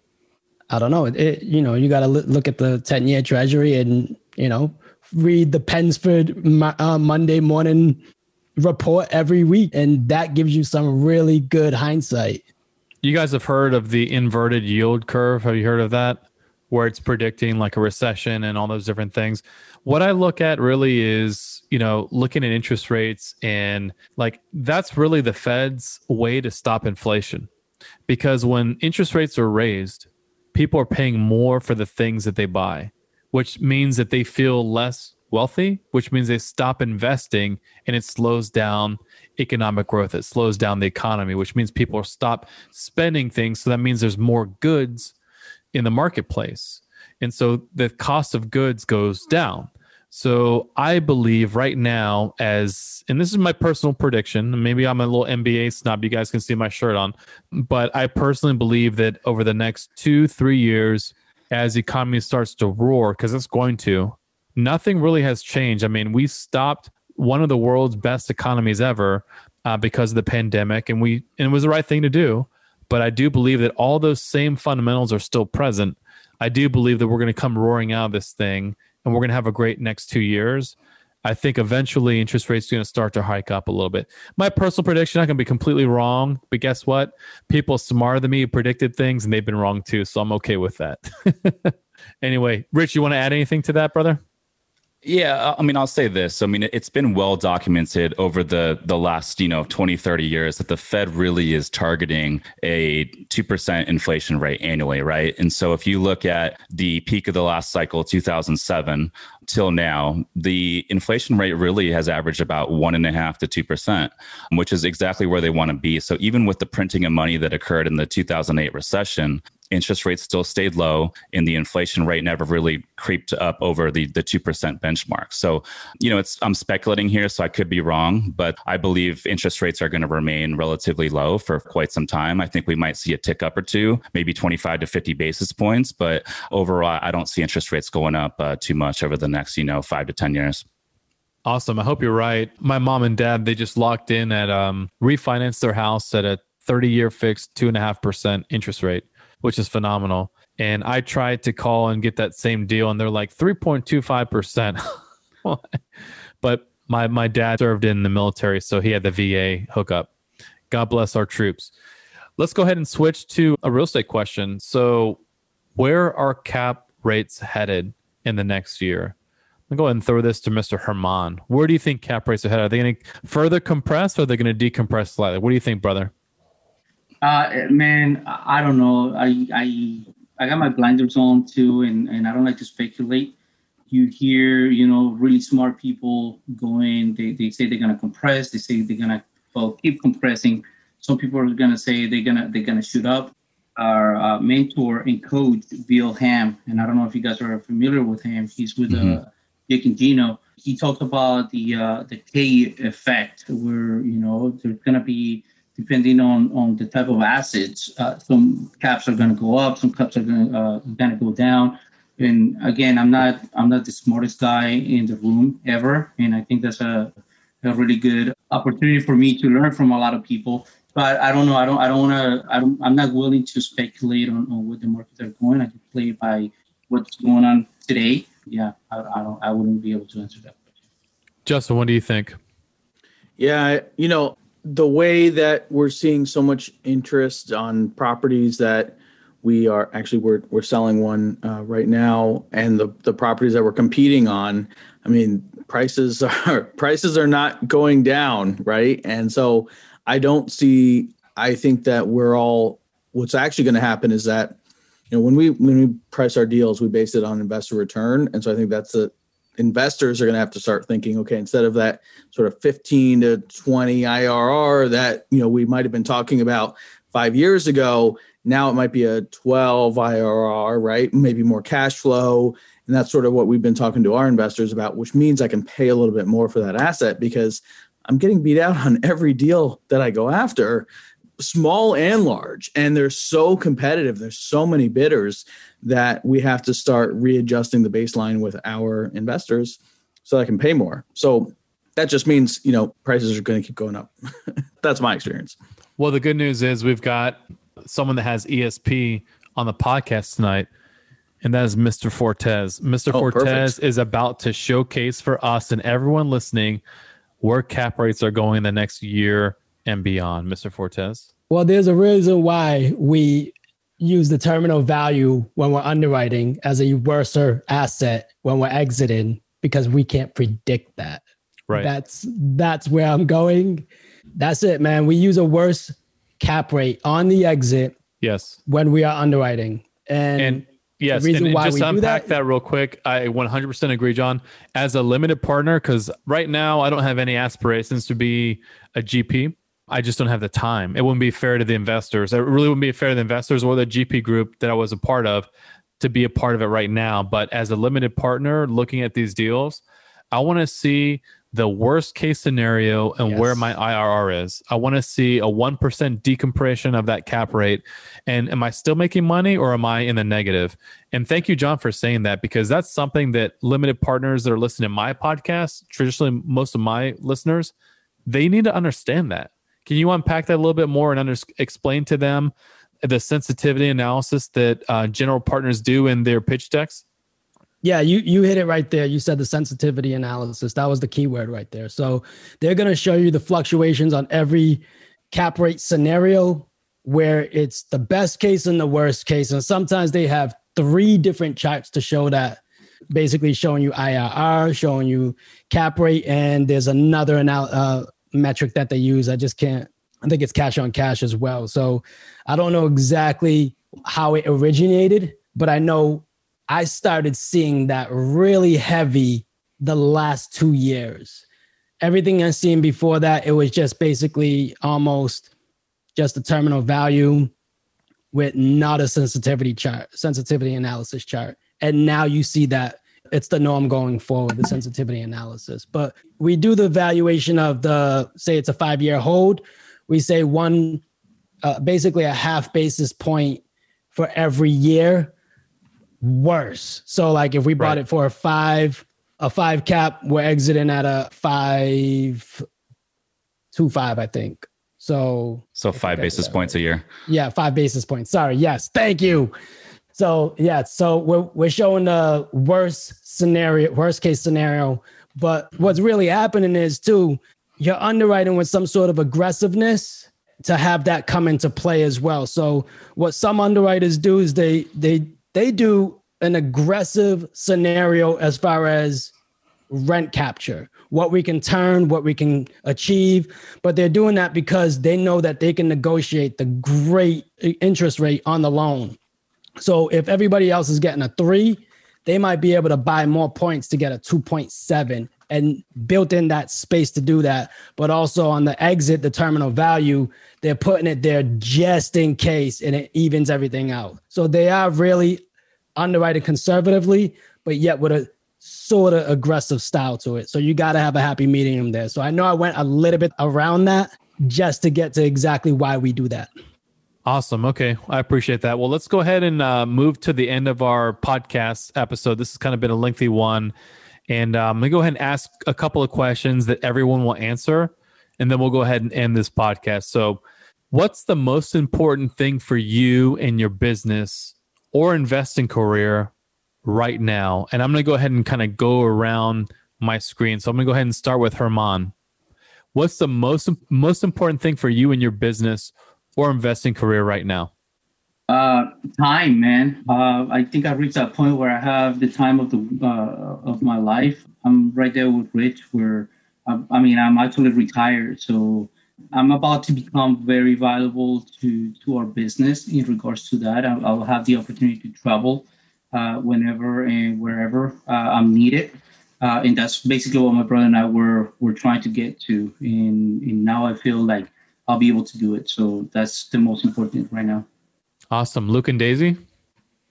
G: I don't know. It, it you know, you got to look at the 10 year treasury and, you know, read the Pensford uh, Monday morning report every week. And that gives you some really good hindsight.
C: You guys have heard of the inverted yield curve. Have you heard of that? Where it's predicting like a recession and all those different things. What I look at really is, you know, looking at interest rates and like that's really the Fed's way to stop inflation. Because when interest rates are raised, people are paying more for the things that they buy, which means that they feel less wealthy, which means they stop investing and it slows down economic growth. It slows down the economy, which means people stop spending things. So that means there's more goods in the marketplace. And so the cost of goods goes down. So I believe right now, as and this is my personal prediction, maybe I'm a little MBA snob. You guys can see my shirt on, but I personally believe that over the next two, three years, as the economy starts to roar, because it's going to, nothing really has changed. I mean, we stopped one of the world's best economies ever uh, because of the pandemic, and we and it was the right thing to do. But I do believe that all those same fundamentals are still present I do believe that we're going to come roaring out of this thing and we're going to have a great next two years. I think eventually interest rates are going to start to hike up a little bit. My personal prediction, I can be completely wrong, but guess what? People smarter than me predicted things and they've been wrong too. So I'm okay with that. anyway, Rich, you want to add anything to that, brother?
D: Yeah, uh, I mean, I'll say this. I mean, it's been well documented over the the last, you know, 20, 30 years that the Fed really is targeting a 2% inflation rate annually, right? And so if you look at the peak of the last cycle, 2007, till now, the inflation rate really has averaged about one and a half to two percent, which is exactly where they want to be. So even with the printing of money that occurred in the 2008 recession, interest rates still stayed low and the inflation rate never really creeped up over the, the 2% benchmark. So, you know, it's I'm speculating here, so I could be wrong, but I believe interest rates are going to remain relatively low for quite some time. I think we might see a tick up or two, maybe 25 to 50 basis points, but overall, I don't see interest rates going up uh, too much over the next, you know, five to 10 years.
C: Awesome. I hope you're right. My mom and dad, they just locked in at um refinanced their house at a 30 year fixed two and a half percent interest rate which is phenomenal. And I tried to call and get that same deal, and they're like 3.25%. but my, my dad served in the military, so he had the VA hookup. God bless our troops. Let's go ahead and switch to a real estate question. So, where are cap rates headed in the next year? I'm go ahead and throw this to Mr. Herman. Where do you think cap rates are headed? Are they going to further compress or are they going to decompress slightly? What do you think, brother?
H: Uh, man, I don't know. I I I got my blinders on too, and and I don't like to speculate. You hear, you know, really smart people going. They they say they're gonna compress. They say they're gonna well keep compressing. Some people are gonna say they're gonna they're gonna shoot up. Our uh, mentor and coach Bill Ham, and I don't know if you guys are familiar with him. He's with mm-hmm. uh, Jake and Gino. He talked about the uh, the K effect, where you know there's gonna be depending on on the type of assets. Uh, some caps are going to go up, some caps are going uh, to go down. And again, I'm not I'm not the smartest guy in the room ever, and I think that's a a really good opportunity for me to learn from a lot of people. But I don't know. I don't. I don't want to. I don't. I'm not willing to speculate on, on what the markets are going. I can play by what's going on today. Yeah, I, I don't. I wouldn't be able to answer that question.
C: Justin, what do you think?
B: Yeah, you know, the way that we're seeing so much interest on properties that we are actually we're we're selling one uh, right now, and the the properties that we're competing on. I mean, prices are prices are not going down, right? And so I don't see. I think that we're all. What's actually going to happen is that you know when we when we price our deals, we base it on investor return, and so I think that's a investors are going to have to start thinking okay instead of that sort of 15 to 20 IRR that you know we might have been talking about 5 years ago now it might be a 12 IRR right? Maybe more cash flow. And that's sort of what we've been talking to our investors about which means I can pay a little bit more for that asset because I'm getting beat out on every deal that I go after small and large. And they're so competitive. There's so many bidders that we have to start readjusting the baseline with our investors so I can pay more. So that just means, you know, prices are going to keep going up. That's my experience.
C: Well, the good news is we've got someone that has ESP on the podcast tonight, and that is Mr. Fortes. Mr. Oh, Fortes perfect. is about to showcase for us and everyone listening where cap rates are going the next year and beyond. Mr. Fortes.
G: Well, there's a reason why we use the terminal value when we're underwriting as a worser asset when we're exiting because we can't predict that.
C: Right.
G: That's that's where I'm going. That's it, man. We use a worse cap rate on the exit.
C: Yes.
G: When we are underwriting. And,
C: and yes, and, and just unpack that, that real quick. I 100% agree, John. As a limited partner, because right now I don't have any aspirations to be a GP. I just don't have the time. It wouldn't be fair to the investors. It really wouldn't be fair to the investors or the GP group that I was a part of to be a part of it right now. But as a limited partner looking at these deals, I want to see the worst case scenario and yes. where my IRR is. I want to see a 1% decompression of that cap rate. And am I still making money or am I in the negative? And thank you, John, for saying that because that's something that limited partners that are listening to my podcast, traditionally, most of my listeners, they need to understand that can you unpack that a little bit more and under, explain to them the sensitivity analysis that uh, general partners do in their pitch decks?
G: Yeah, you you hit it right there. You said the sensitivity analysis. That was the key word right there. So they're going to show you the fluctuations on every cap rate scenario where it's the best case and the worst case. And sometimes they have three different charts to show that basically showing you IRR, showing you cap rate, and there's another anal- uh, metric that they use. I just can't. I think it's cash on cash as well. So I don't know exactly how it originated, but I know I started seeing that really heavy the last two years. Everything I've seen before that, it was just basically almost just a terminal value with not a sensitivity chart, sensitivity analysis chart. And now you see that it's the norm going forward, the sensitivity analysis. But we do the valuation of the, say it's a five year hold. We say one, uh, basically a half basis point for every year worse. So like if we bought right. it for a five, a five cap, we're exiting at a five, two five, I think. So
D: so five basis points a year.
G: Yeah, five basis points. Sorry. Yes, thank you. So yeah, so we're we're showing the worst scenario, worst case scenario. But what's really happening is too, you're underwriting with some sort of aggressiveness to have that come into play as well. So what some underwriters do is they they they do an aggressive scenario as far as rent capture what we can turn, what we can achieve. But they're doing that because they know that they can negotiate the great interest rate on the loan. So if everybody else is getting a three, they might be able to buy more points to get a 2.7 and built in that space to do that. But also on the exit, the terminal value, they're putting it there just in case and it evens everything out. So they are really underwriting conservatively, but yet with a sort of aggressive style to it. So you got to have a happy medium there. So I know I went a little bit around that just to get to exactly why we do that.
C: Awesome. Okay. I appreciate that. Well, let's go ahead and uh, move to the end of our podcast episode. This has kind of been a lengthy one. And uh, I'm going to go ahead and ask a couple of questions that everyone will answer. And then we'll go ahead and end this podcast. So, what's the most important thing for you in your business or investing career right now. And I'm going to go ahead and kind of go around my screen. So I'm going to go ahead and start with Herman. What's the most most important thing for you in your business or investing career right now?
H: Uh, time, man. Uh, I think I've reached that point where I have the time of the uh, of my life. I'm right there with Rich, where I, I mean I'm actually retired, so I'm about to become very valuable to to our business in regards to that. I'll, I'll have the opportunity to travel uh, whenever and wherever uh, I'm needed. Uh, and that's basically what my brother and I were were trying to get to. And, and now I feel like I'll be able to do it. So that's the most important right now.
C: Awesome, Luke and Daisy.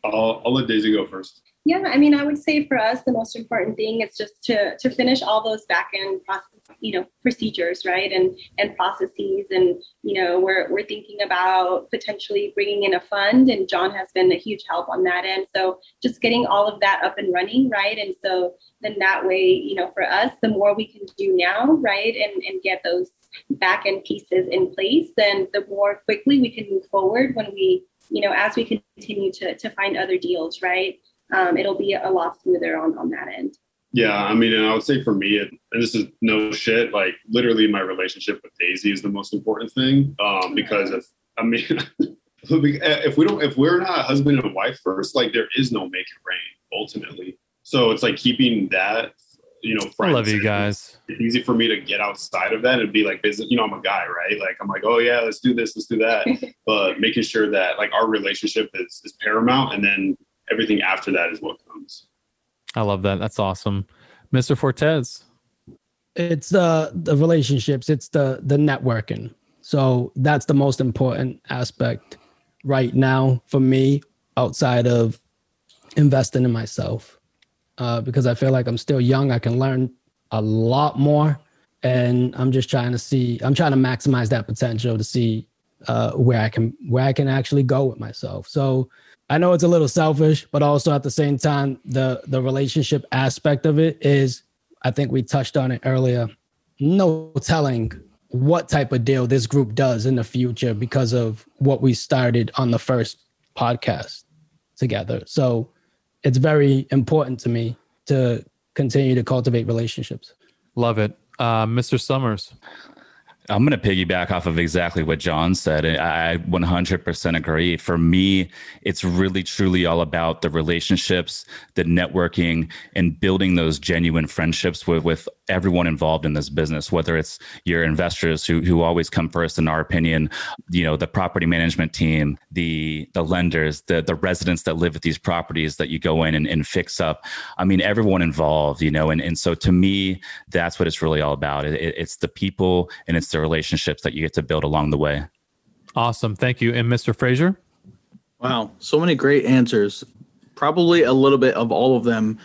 F: I'll, I'll let Daisy go first.
E: Yeah, I mean, I would say for us, the most important thing is just to to finish all those back end process, you know, procedures, right, and and processes, and you know, we're we're thinking about potentially bringing in a fund, and John has been a huge help on that end. So just getting all of that up and running, right, and so then that way, you know, for us, the more we can do now, right, and and get those back end pieces in place, then the more quickly we can move forward when we you know, as we continue to, to find other deals, right? Um, it'll be a lot smoother on, on that end.
F: Yeah, I mean, and I would say for me, it, and this is no shit, like literally my relationship with Daisy is the most important thing. Um, because if, I mean, if we don't, if we're not husband and wife first, like there is no make it rain ultimately. So it's like keeping that, you know, Friends.
C: I love you guys.
F: It's easy for me to get outside of that and be like business. You know, I'm a guy, right? Like I'm like, oh yeah, let's do this, let's do that. but making sure that like our relationship is is paramount, and then everything after that is what comes.
C: I love that. That's awesome. Mr. Fortes.
G: It's the the relationships, it's the the networking. So that's the most important aspect right now for me outside of investing in myself. Uh, because I feel like I'm still young, I can learn a lot more. And I'm just trying to see, I'm trying to maximize that potential to see uh, where I can where I can actually go with myself. So I know it's a little selfish, but also at the same time, the the relationship aspect of it is, I think we touched on it earlier. No telling what type of deal this group does in the future because of what we started on the first podcast together. So it's very important to me to continue to cultivate relationships.
C: Love it. Uh, Mr. Somers.
D: I'm going to piggyback off of exactly what John said. I 100% agree. For me, it's really truly all about the relationships, the networking, and building those genuine friendships with, with everyone involved in this business, whether it's your investors who who always come first, in our opinion, you know, the property management team, the the lenders, the the residents that live at these properties that you go in and, and fix up. I mean, everyone involved, you know, and and so to me, that's what it's really all about. It, it, it's the people and it's the relationships that you get to build along the way.
C: Awesome, thank you. And Mr. Frazier.
B: Wow, so many great answers. Probably a little bit of all of them,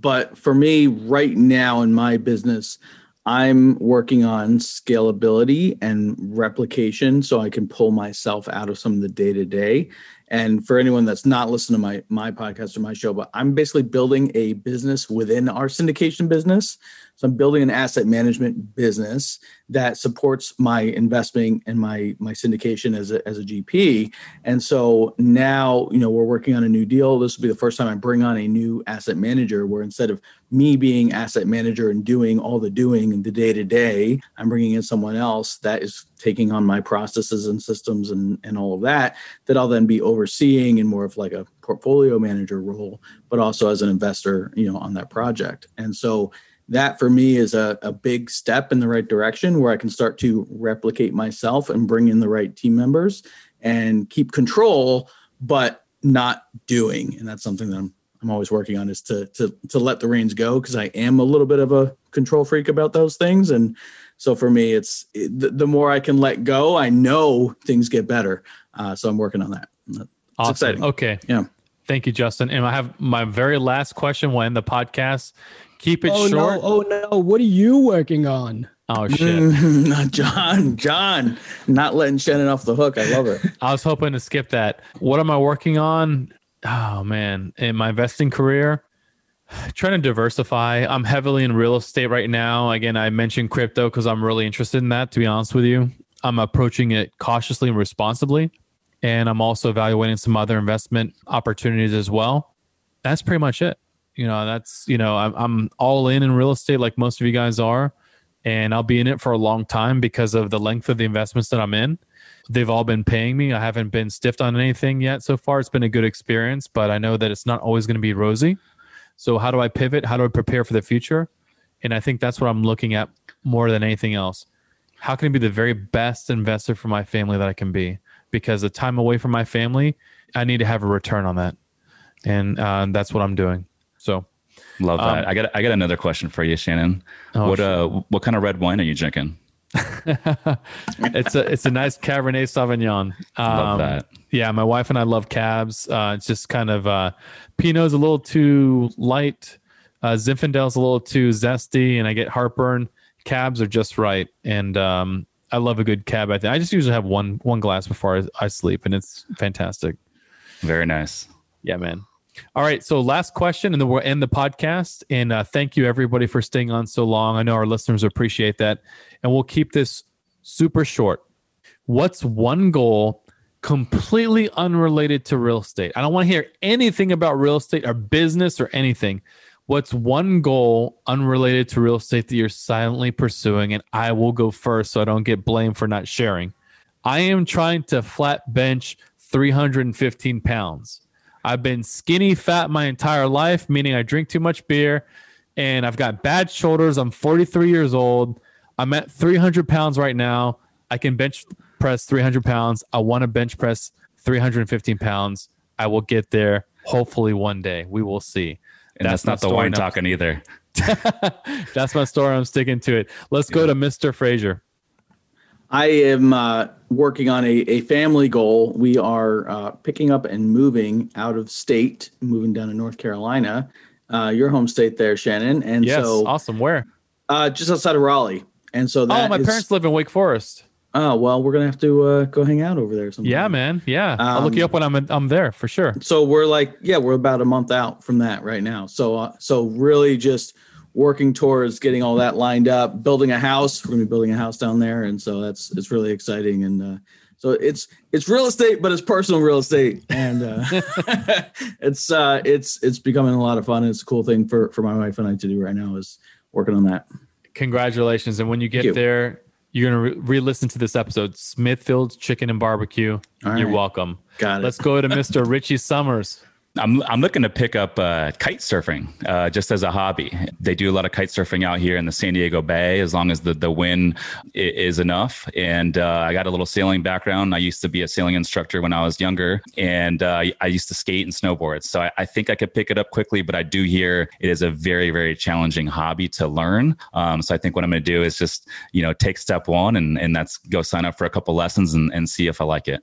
B: but for me right now in my business, I'm working on scalability and replication so I can pull myself out of some of the day to day. And for anyone that's not listening to my my podcast or my show, but I'm basically building a business within our syndication business. So I'm building an asset management business that supports my investing and my my syndication as a as a GP. And so now, you know, we're working on a new deal. This will be the first time I bring on a new asset manager where instead of me being asset manager and doing all the doing in the day to day, I'm bringing in someone else that is taking on my processes and systems and, and all of that, that I'll then be overseeing in more of like a portfolio manager role, but also as an investor, you know, on that project. And so that for me is a, a big step in the right direction where I can start to replicate myself and bring in the right team members and keep control, but not doing. And that's something that I'm I'm always working on is to to to let the reins go because I am a little bit of a control freak about those things. And so for me, it's it, the, the, more I can let go, I know things get better. Uh, so I'm working on that. It's
C: awesome.
B: exciting.
C: Okay.
B: Yeah.
C: Thank you, Justin. And I have my very last question. We'll end the podcast. Keep it
G: oh,
C: short.
G: No, oh no! What are you working on?
C: Oh shit!
B: not John. John, not letting Shannon off the hook. I love it.
C: I was hoping to skip that. What am I working on? Oh man, in my investing career, trying to diversify. I'm heavily in real estate right now. Again, I mentioned crypto because I'm really interested in that. To be honest with you, I'm approaching it cautiously and responsibly, and I'm also evaluating some other investment opportunities as well. That's pretty much it you know that's you know I'm, I'm all in in real estate like most of you guys are and i'll be in it for a long time because of the length of the investments that i'm in they've all been paying me. I haven't been stiffed on anything yet so far. It's been a good experience but i know that it's not always going to be rosy. So how do i pivot? How do i prepare for the future? And i think that's what i'm looking at more than anything else. How can i be the very best investor for my family that i can be? Because the time away from my family i need to have a return on that. And uh, that's what i'm doing. So
D: love that. Um, I got I got another question for you, Shannon. Oh, what uh what kind of red wine are you drinking?
C: it's a it's a nice Cabernet Sauvignon. Um,
D: love that.
C: Yeah, my wife and I love cabs. Uh, it's just kind of uh, Pinot's a little too light. Uh, Zinfandel's a little too zesty, and I get heartburn. Cabs are just right, and um, I love a good cab. I think I just usually have one one glass before I, I sleep, and it's fantastic.
D: Very nice.
C: Yeah, man. All right. So, last question, and then we'll end the podcast. And uh, thank you, everybody, for staying on so long. I know our listeners appreciate that. And we'll keep this super short. What's one goal completely unrelated to real estate? I don't want to hear anything about real estate or business or anything. What's one goal unrelated to real estate that you're silently pursuing? And I will go first so I don't get blamed for not sharing. I am trying to flat bench 315 pounds. I've been skinny fat my entire life, meaning I drink too much beer and I've got bad shoulders. I'm 43 years old. I'm at 300 pounds right now. I can bench press 300 pounds. I want to bench press 315 pounds. I will get there hopefully one day. We will see.
D: And that's, that's not the wine talking either.
C: that's my story. I'm sticking to it. Let's go to Mr. Frazier.
B: I am uh, working on a, a family goal. We are uh, picking up and moving out of state, moving down to North Carolina, uh, your home state there, Shannon. And
C: yes,
B: so,
C: awesome. Where?
B: Uh, just outside of Raleigh. And so that
C: oh, my
B: is,
C: parents live in Wake Forest.
B: Oh well, we're gonna have to uh, go hang out over there.
C: Sometime. Yeah, man. Yeah, um, I'll look you up when I'm I'm there for sure.
B: So we're like, yeah, we're about a month out from that right now. So uh, so really just working towards getting all that lined up, building a house. We're gonna be building a house down there, and so that's it's really exciting. And uh, so it's it's real estate, but it's personal real estate, and uh, it's uh, it's it's becoming a lot of fun. It's a cool thing for for my wife and I to do right now is working on that.
C: Congratulations! And when you get you. there, you're gonna re listen to this episode, Smithfield's Chicken and Barbecue. You're welcome.
B: Got it.
C: Let's go to Mr. Richie Somers.
D: I'm I'm looking to pick up uh, kite surfing uh, just as a hobby. They do a lot of kite surfing out here in the San Diego Bay, as long as the the wind is enough. And uh, I got a little sailing background. I used to be a sailing instructor when I was younger, and uh, I used to skate and snowboard. So I, I, think I could pick it up quickly. But I do hear it is a very very challenging hobby to learn. Um, so I think what I'm going to do is just you know take step one and and that's go sign up for a couple lessons and, and see if I like it.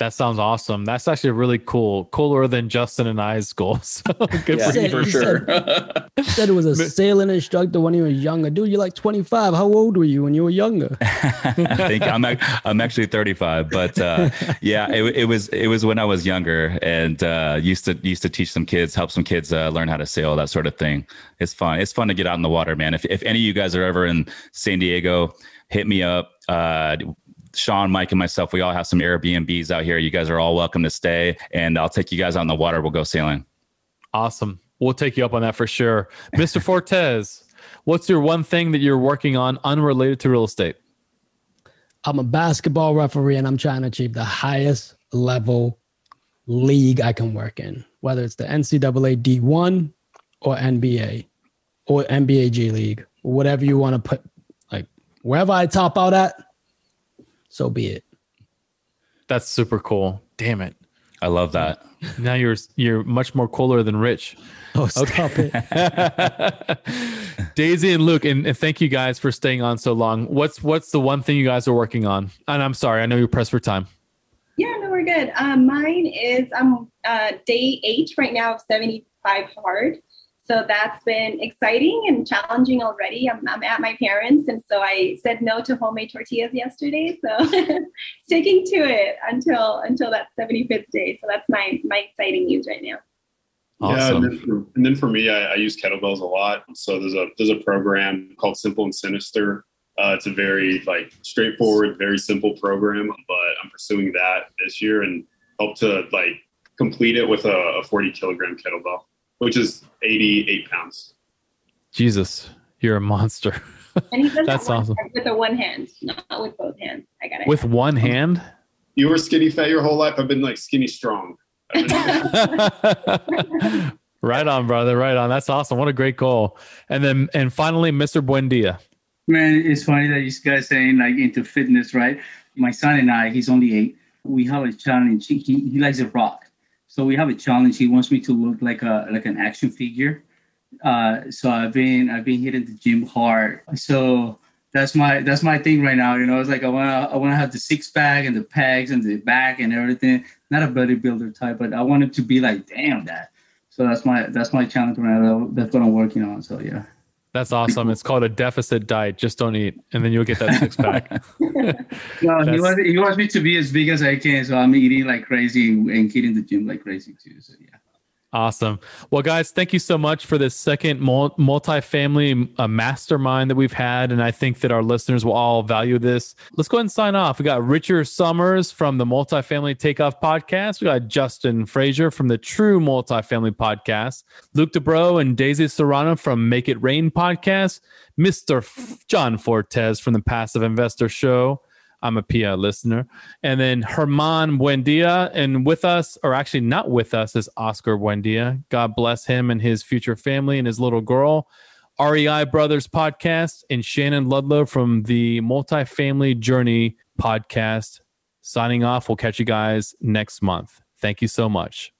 C: That sounds awesome. That's actually really cool. Cooler than Justin and I's goals.
B: Good yeah, for you for sure.
G: Said, said it was a sailing instructor when he was younger. Dude, you're like 25. How old were you when you were younger?
D: I think I'm I'm actually 35, but uh, yeah, it, it, was it was when I was younger and uh, used to used to teach some kids, help some kids uh, learn how to sail, that sort of thing. It's fun. It's fun to get out in the water, man. If if any of you guys are ever in San Diego, hit me up. Uh, Sean, Mike, and myself, we all have some Airbnbs out here. You guys are all welcome to stay, and I'll take you guys on the water. We'll go sailing.
C: Awesome. We'll take you up on that for sure. Mr. Fortes, what's your one thing that you're working on unrelated to real estate?
G: I'm a basketball referee and I'm trying to achieve the highest level league I can work in, whether it's the NCAA D1 or NBA or NBA G League, whatever you want to put, like wherever I top out at, so be it.
C: That's super cool. Damn it.
D: I love that.
C: Now you're you're much more cooler than Rich.
G: Oh, stop okay.
C: it. Daisy and Luke, and, and, thank you guys for staying on so long. What's what's the one thing you guys are working on? And I'm sorry, I know you're pressed for time.
E: Yeah, no, we're good. Um, mine is I'm uh, day eight right now of 75 hard. So that's been exciting and challenging already. I'm, I'm, at my parents, and so I said no to homemade tortillas yesterday. So sticking to it until until that 75th day. So that's my my exciting news right now.
F: Awesome. Yeah, and then, for, and then for me, I, I, use kettlebells a lot. So there's a there's a program called Simple and Sinister. Uh, it's a very like straightforward, very simple program, but I'm pursuing that this year and hope to like complete it with a, a 40 kilogram kettlebell which is 88 pounds.
C: Jesus, you're a monster.
E: And he does That's that awesome. With a one hand, not with both hands. I got it.
C: With one um, hand?
F: You were skinny fat your whole life. I've been like skinny strong.
C: right on, brother. Right on. That's awesome. What a great goal. And then, and finally, Mr. Buendia.
H: Man, it's funny that you guys saying like into fitness, right? My son and I, he's only eight. We have a challenge. He, he likes to rock. So we have a challenge. He wants me to look like a like an action figure. Uh, so I've been I've been hitting the gym hard. So that's my that's my thing right now. You know, it's like I wanna I wanna have the six pack and the pegs and the back and everything. Not a bodybuilder type, but I want it to be like damn that. So that's my that's my challenge right now. That's what I'm working on. So yeah.
C: That's awesome. It's called a deficit diet. Just don't eat, and then you'll get that six pack.
H: no, he wants, he wants me to be as big as I can, so I'm eating like crazy and hitting the gym like crazy too. So yeah.
C: Awesome. Well, guys, thank you so much for this second multi-family uh, mastermind that we've had, and I think that our listeners will all value this. Let's go ahead and sign off. We got Richard Somers from the Multifamily Takeoff Podcast. We got Justin Frazier from the True Multifamily Podcast. Luke Dubrow and Daisy Serrano from Make It Rain Podcast. F- John Fortes from the Passive Investor Show. I'm a PIA listener. And then Herman Buendia, and with us, or actually not with us, is Oscar Buendia. God bless him and his future family and his little girl. REI Brothers podcast and Shannon Ludlow from the Multifamily Journey podcast. Signing off. We'll catch you guys next month. Thank you so much.